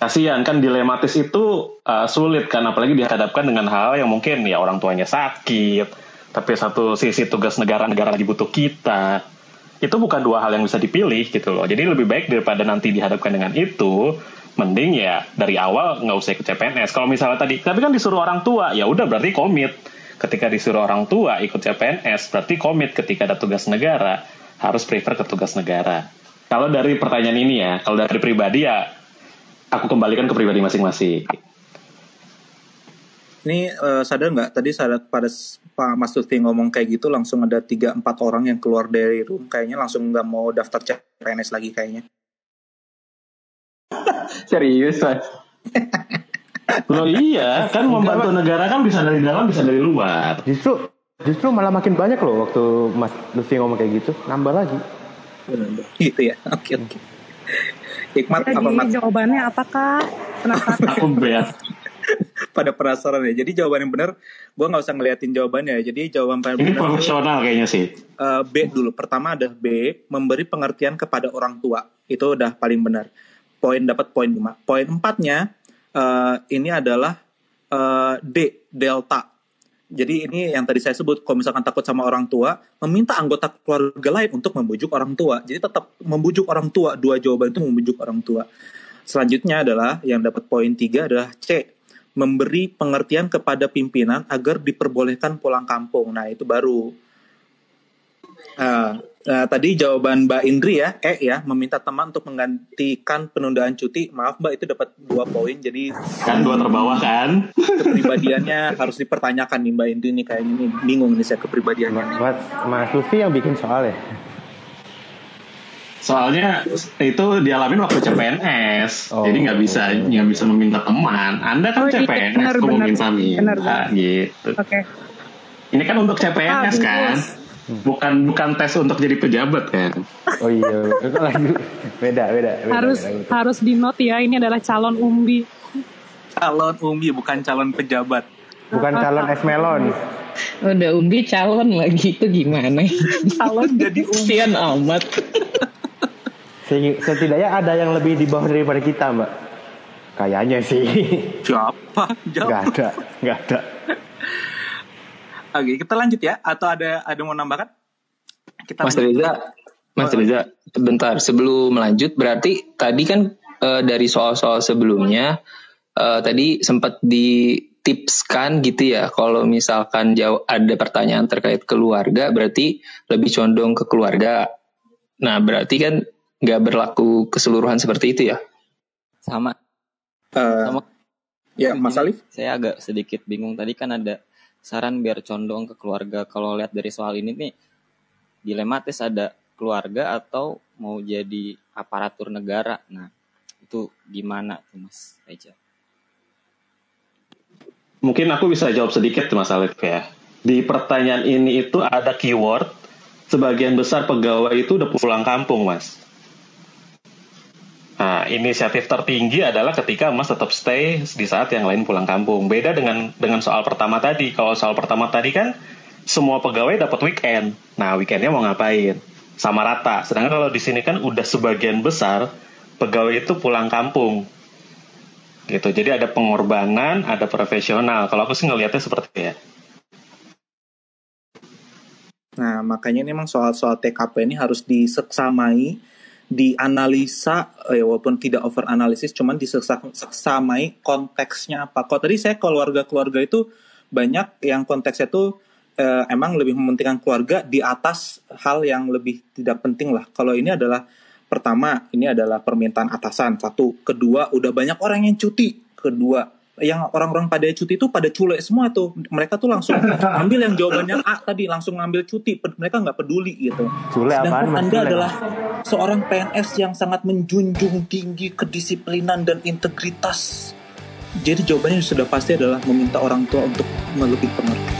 Kasihan kan dilematis itu uh, sulit kan apalagi dihadapkan dengan hal yang mungkin ya orang tuanya sakit, tapi satu sisi tugas negara negara lagi butuh kita. Itu bukan dua hal yang bisa dipilih gitu loh. Jadi lebih baik daripada nanti dihadapkan dengan itu, mending ya dari awal nggak usah ikut CPNS. Kalau misalnya tadi, tapi kan disuruh orang tua, ya udah berarti komit. Ketika disuruh orang tua ikut CPNS, berarti komit ketika ada tugas negara harus prefer ke tugas negara. Kalau dari pertanyaan ini ya, kalau dari pribadi ya aku kembalikan ke pribadi masing-masing. Ini eh, sadar nggak tadi saat pada Pak Mas Lutfi ngomong kayak gitu langsung ada tiga empat orang yang keluar dari room kayaknya langsung nggak mau daftar CPNS lagi kayaknya. [LAUGHS] Serius, Mas. [LAUGHS] Loh iya, kan membantu negara kan bisa dari dalam bisa dari luar. Justru justru malah makin banyak loh waktu Mas Lutfi ngomong kayak gitu, nambah lagi. Gitu ya. Oke oke. Hikmat Jadi apa Mat? jawabannya apakah? Penasaran. [LAUGHS] Aku. Pada penasaran ya. Jadi jawaban yang benar, gua nggak usah ngeliatin jawabannya ya. Jadi jawaban paling Ini benar tuh, profesional kayaknya sih. eh, B dulu. Pertama ada B, memberi pengertian kepada orang tua. Itu udah paling benar. Poin dapat poin 5. Poin empatnya eh, ini adalah eh, D, delta. Jadi ini yang tadi saya sebut, kalau misalkan takut sama orang tua, meminta anggota keluarga lain untuk membujuk orang tua. Jadi tetap membujuk orang tua. Dua jawaban itu membujuk orang tua. Selanjutnya adalah yang dapat poin tiga adalah C, memberi pengertian kepada pimpinan agar diperbolehkan pulang kampung. Nah itu baru. Ah, ah, tadi jawaban Mbak Indri ya, E ya, meminta teman untuk menggantikan penundaan cuti. Maaf Mbak itu dapat dua poin, jadi Kan dua terbawah kan? kepribadiannya harus dipertanyakan nih Mbak Indri nih kayaknya nih bingung nih saya kepribadiannya. Mas Mas Lutfi yang bikin soal ya. Soalnya itu dialamin waktu CPNS, Oh. jadi nggak bisa nggak bisa meminta teman. Anda kan Oh, iya, CPNS, benar, kok mau benar. minta minta Benar, benar. gitu. Oke. Ini kan untuk CPNS Ah, kan, bukan bukan tes untuk jadi pejabat kan. Oh iya, lagi beda beda. beda Harus beda, beda. harus di note ya ini adalah calon umbi. Calon Umi bukan calon pejabat. Bukan calon es melon. Udah umbi calon lagi itu gimana? Calon jadi. Kasian amat. Setidaknya ada yang lebih di bawah daripada kita, Mbak. Kayaknya sih. Siapa? Gak Jawab. ada, gak ada. Oke, kita lanjut ya. Atau ada ada mau nambahkan? Kita Mas lanjut. Reza, Mas Reza, bentar sebelum lanjut berarti tadi kan eh, dari soal-soal sebelumnya eh, tadi sempat ditipskan gitu ya kalau misalkan jauh ada pertanyaan terkait keluarga berarti lebih condong ke keluarga. Nah berarti kan nggak berlaku keseluruhan seperti itu ya? Sama Eh, sama ya, Mas Alif. Saya agak sedikit bingung tadi kan ada saran biar condong ke keluarga. Kalau lihat dari soal ini nih dilematis ada keluarga atau mau jadi aparatur negara. Nah, itu gimana tuh Mas Reja? Mungkin aku bisa jawab sedikit Mas Alif ya. Di pertanyaan ini itu ada keyword sebagian besar pegawai itu udah pulang kampung, Mas. Nah, inisiatif tertinggi adalah ketika Mas tetap stay di saat yang lain pulang kampung. Beda dengan dengan soal pertama tadi. Kalau soal pertama tadi kan semua pegawai dapat weekend. Nah, weekendnya mau ngapain? Sama rata. Sedangkan kalau di sini kan udah sebagian besar pegawai itu pulang kampung gitu jadi ada pengorbanan ada profesional kalau aku sih ngelihatnya seperti itu ya Nah, makanya ini memang soal-soal TKP ini harus diseksamai, dianalisa, eh, walaupun tidak over analisis, cuman diseksamai konteksnya apa. Kalau tadi saya keluarga-keluarga itu banyak yang konteksnya itu eh, emang lebih mementingkan keluarga di atas hal yang lebih tidak penting lah. Kalau ini adalah pertama, ini adalah permintaan atasan satu, kedua udah banyak orang yang cuti, kedua yang orang-orang pada cuti itu pada culek semua tuh. Mereka tuh langsung [LAUGHS] ambil yang jawabannya A tadi, langsung ngambil cuti. Mereka nggak peduli gitu. Cule apaan, Sedangkan? Anda Cule? adalah seorang PNS yang sangat menjunjung tinggi kedisiplinan dan integritas. Jadi jawabannya sudah pasti adalah meminta orang tua untuk lebih pengertian